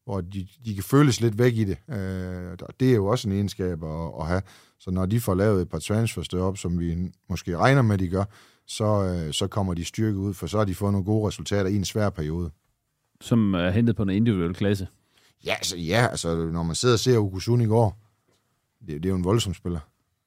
[SPEAKER 3] hvor de, de kan føles lidt væk i det. Øh, det er jo også en egenskab at, at have. Så når de får lavet et par transfers op, som vi måske regner med, de gør, så, øh, så kommer de styrke ud, for så har de fået nogle gode resultater i en svær periode.
[SPEAKER 2] Som er hentet på en individuel klasse?
[SPEAKER 3] Ja, altså, ja, altså når man sidder og ser Ukusun i går, det, det er jo en voldsom spiller.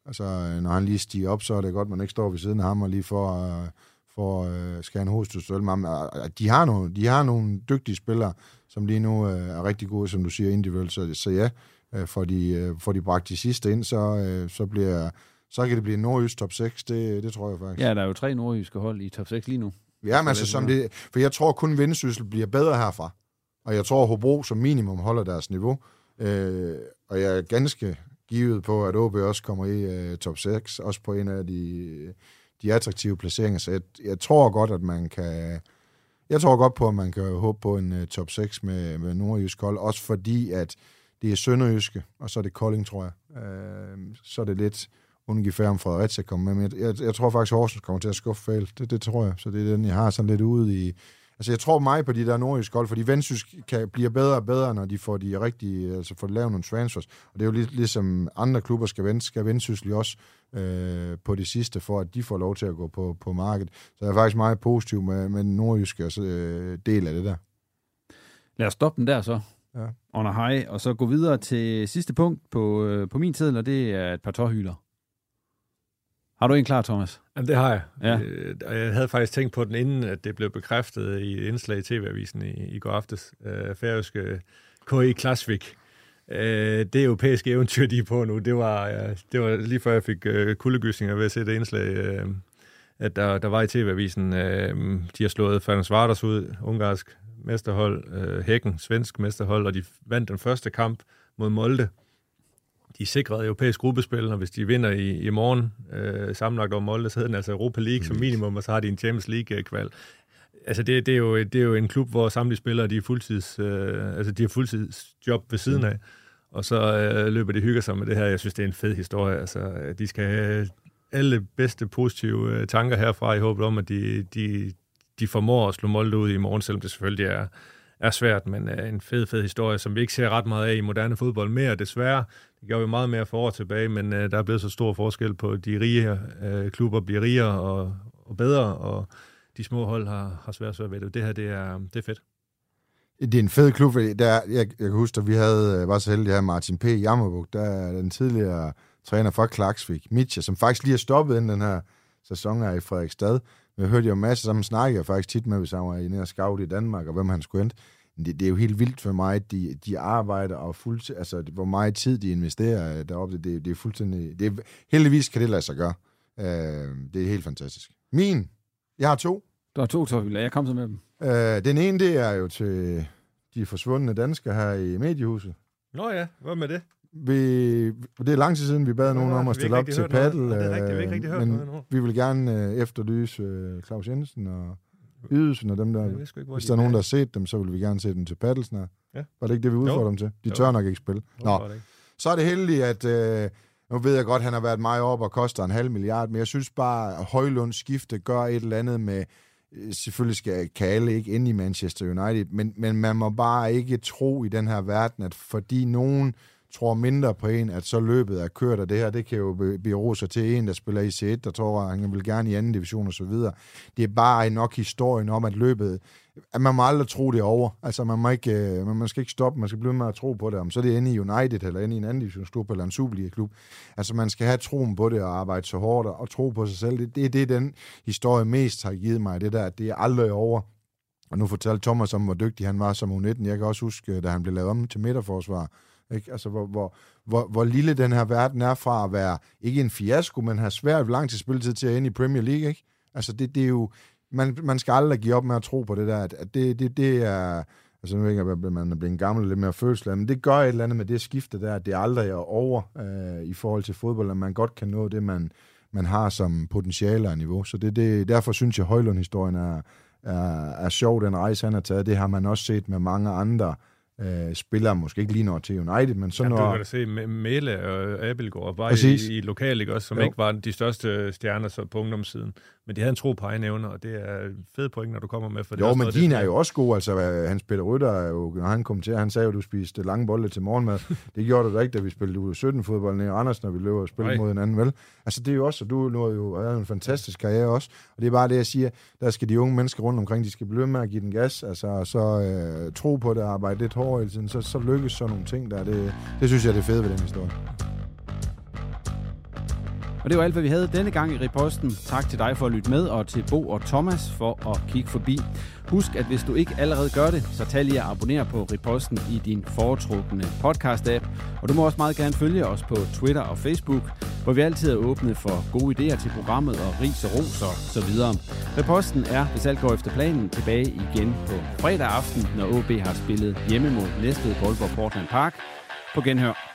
[SPEAKER 3] Altså, øh, når han lige stiger op, så er det godt, at man ikke står ved siden af ham og lige får, uh, får uh, skal en hovedstødsel med ham. De har, nogle, de har nogle dygtige spillere, som lige nu er rigtig gode, som du siger, individuelt. Så, så ja, uh, får, de, uh, får de bragt de sidste ind, så, så bliver så kan det blive nordjysk top 6, det, det tror jeg faktisk.
[SPEAKER 2] Ja, der er jo tre nordjyske hold i top 6 lige nu.
[SPEAKER 3] Ja, men altså, som det, for jeg tror kun Vendsyssel bliver bedre herfra. Og jeg tror, Hobro som minimum holder deres niveau. Øh, og jeg er ganske givet på, at OB også kommer i uh, top 6, også på en af de, de attraktive placeringer. Så jeg, jeg tror godt, at man kan... Jeg tror godt på, at man kan håbe på en uh, top 6 med, med nordjysk hold, også fordi, at det er sønderjyske, og så er det Kolding, tror jeg. Uh, så er det lidt ungefær om Fredericia kommer med. Men jeg, jeg tror faktisk, at Horsens kommer til at skuffe fejl. Det, det tror jeg. Så det er den, jeg har sådan lidt ude i, Altså, jeg tror mig på de der nordjyske hold, fordi Vendsysk kan blive bedre og bedre, når de får de rigtige, altså får lavet nogle transfers. Og det er jo lig, ligesom andre klubber skal, vende, skal Vendsysk også øh, på det sidste, for at de får lov til at gå på, på markedet. Så jeg er faktisk meget positiv med, med den nordjyske altså, øh, del af det der.
[SPEAKER 2] Lad os stoppe den der så. Ja. Under hej, og så gå videre til sidste punkt på, øh, på min tid, og det er et par tårhyler. Har du en klar, Thomas?
[SPEAKER 5] Jamen, det har jeg. Ja. Øh, jeg havde faktisk tænkt på den, inden at det blev bekræftet i et indslag i TV-avisen i, i går aftes. Øh, færøske K.I. Klasvik. Øh, det europæiske eventyr, de er på nu, det var, ja, det var lige før jeg fik øh, kuldegysninger ved at se det indslag, øh, at der, der var i TV-avisen. Øh, de har slået Ferdinand Svarters ud, ungarsk mesterhold, øh, Hækken, svensk mesterhold, og de vandt den første kamp mod Molde de sikrede europæisk gruppespil, og hvis de vinder i, i morgen øh, sammenlagt over Molde, så hedder den altså Europa League mm. som minimum, og så har de en Champions League-kval. Altså, det, det, er jo, det er jo en klub, hvor samtlige spillere, de er fuldtids, øh, altså, de har fuldtidsjob ved siden mm. af, og så øh, løber de hygger sig med det her. Jeg synes, det er en fed historie. Altså, de skal have alle bedste positive øh, tanker herfra i håbet om, at de, de, de formår at slå Molde ud i morgen, selvom det selvfølgelig er, er svært, men er en fed, fed historie, som vi ikke ser ret meget af i moderne fodbold mere, desværre. Det gjorde vi meget mere for år tilbage, men øh, der er blevet så stor forskel på, de rige øh, klubber bliver rigere og, og bedre, og de små hold har, har svært svært ved det. Det her, det er, det er fedt.
[SPEAKER 3] Det er en fed klub. Der, jeg, jeg kan huske, at vi havde, øh, var så heldige at have Martin P. Jammerbuk, der er den tidligere træner fra Klaksvik, Mitja, som faktisk lige har stoppet inden den her sæson her i Frederiksstad. Vi hørte jo en masse sammen, snakkede jeg faktisk tit med, hvis han var nede og scout i Danmark, og hvem han skulle hente. det, det er jo helt vildt for mig, de, de arbejder og fuld, altså, hvor meget tid de investerer deroppe. Det, det er fuldstændig... Det er, heldigvis kan det lade sig gøre. Øh, det er helt fantastisk. Min, jeg har to.
[SPEAKER 2] Du har to, Torvild, jeg kom så med dem.
[SPEAKER 3] Øh, den ene, det er jo til de forsvundne danskere her i Mediehuset.
[SPEAKER 5] Nå ja, hvad med det?
[SPEAKER 3] Vi, det er lang tid siden, vi bad nogen om at stille op til
[SPEAKER 5] rigtig hørt
[SPEAKER 3] men vi vil gerne øh, efterlyse øh, Claus Jensen og Ydelsen og dem der.
[SPEAKER 5] Ikke,
[SPEAKER 3] Hvis
[SPEAKER 5] de
[SPEAKER 3] der er nogen,
[SPEAKER 5] er.
[SPEAKER 3] der har set dem, så vil vi gerne se dem til paddle snart.
[SPEAKER 5] Ja.
[SPEAKER 3] Var det ikke det, vi udfordrer
[SPEAKER 5] Jo.
[SPEAKER 3] dem til? De
[SPEAKER 5] Jo.
[SPEAKER 3] tør nok ikke spille. Nå, så er det heldigt, at... Øh, nu ved jeg godt, han har været meget op og koster en halv milliard, men jeg synes bare, at Højlunds skifte gør et eller andet med... øh, Selvfølgelig skal, kan alle ikke ind i Manchester United, men, men man må bare ikke tro i den her verden, at fordi nogen tror mindre på en, at så løbet er kørt, og det her, det kan jo be- bero sig til en, der spiller i C1, der tror, at han vil gerne i anden division og så videre. Det er bare nok historien om, at løbet, at man må aldrig tro det over. Altså, man, må ikke, øh, man, skal ikke stoppe, man skal blive med at tro på det. Om så er det inde i United, eller inde i en anden divisionsklub, eller en Superliga-klub. Altså, man skal have troen på det, og arbejde så hårdt, og tro på sig selv. Det, det er den historie mest har givet mig, det der, at det er aldrig over. Og nu fortalte Thomas om, hvor dygtig han var som U19. Jeg kan også huske, øh, da han blev lavet om til midterforsvar. Ikke? Altså, hvor, hvor, hvor, hvor lille den her verden er fra at være, ikke en fiasko, men have svært lang til spilletid til at ende i Premier League. Ikke? Altså, det, det er jo... Man, man skal aldrig give op med at tro på det der, at, at det, det, det er... Altså, nu ved jeg ikke, man er blevet gammel og lidt mere følelsesladet, men det gør et eller andet med det skifte der, at det aldrig er over øh, i forhold til fodbold, at man godt kan nå det, man, man har som potentiale og niveau. Så det, det, derfor synes jeg, Højlund-historien er, er, er sjov, den rejse, han har taget. Det har man også set med mange andre øh, spillere, måske ikke lige når til United, men så
[SPEAKER 5] Ja,
[SPEAKER 3] når...
[SPEAKER 5] du kan da se M- Mæle og Abelgaard var
[SPEAKER 3] Præcis.
[SPEAKER 5] i, i lokal, ikke også, som
[SPEAKER 3] Jo.
[SPEAKER 5] ikke var de største stjerner så på ungdomssiden. Men de havde en tro på egne evner, og det er fed point, når du kommer med. For det
[SPEAKER 3] Jo, men din er jo også god. Altså, Hans Peter Rytter, er jo, når han kom til, han sagde jo, at du spiste lange bolde til morgenmad. det gjorde du da ikke, da vi spillede U17-fodbold nede i Randers, når vi løber og spiller
[SPEAKER 5] Nej.
[SPEAKER 3] mod hinanden, vel? Altså, det er jo også, og du nu er jo er en fantastisk karriere også. Og det er bare det, jeg siger, der skal de unge mennesker rundt omkring, de skal blive med at give den gas, altså, og så øh, tro på det og arbejde lidt hårdere hele tiden, så, så lykkes sådan nogle ting der. Det, det synes jeg er det fede ved den historie.
[SPEAKER 2] Og det var alt, hvad vi havde denne gang i Reposten. Tak til dig for at lytte med, og til Bo og Thomas for at kigge forbi. Husk, at hvis du ikke allerede gør det, så tag lige at abonnere på Reposten i din foretrukne podcast-app. Og du må også meget gerne følge os på Twitter og Facebook, hvor vi altid er åbne for gode idéer til programmet og ris og ros og så videre. Reposten er, hvis alt går efter planen, tilbage igen på fredag aften, når OB har spillet hjemme mod Næstved på Portland Park. På genhør.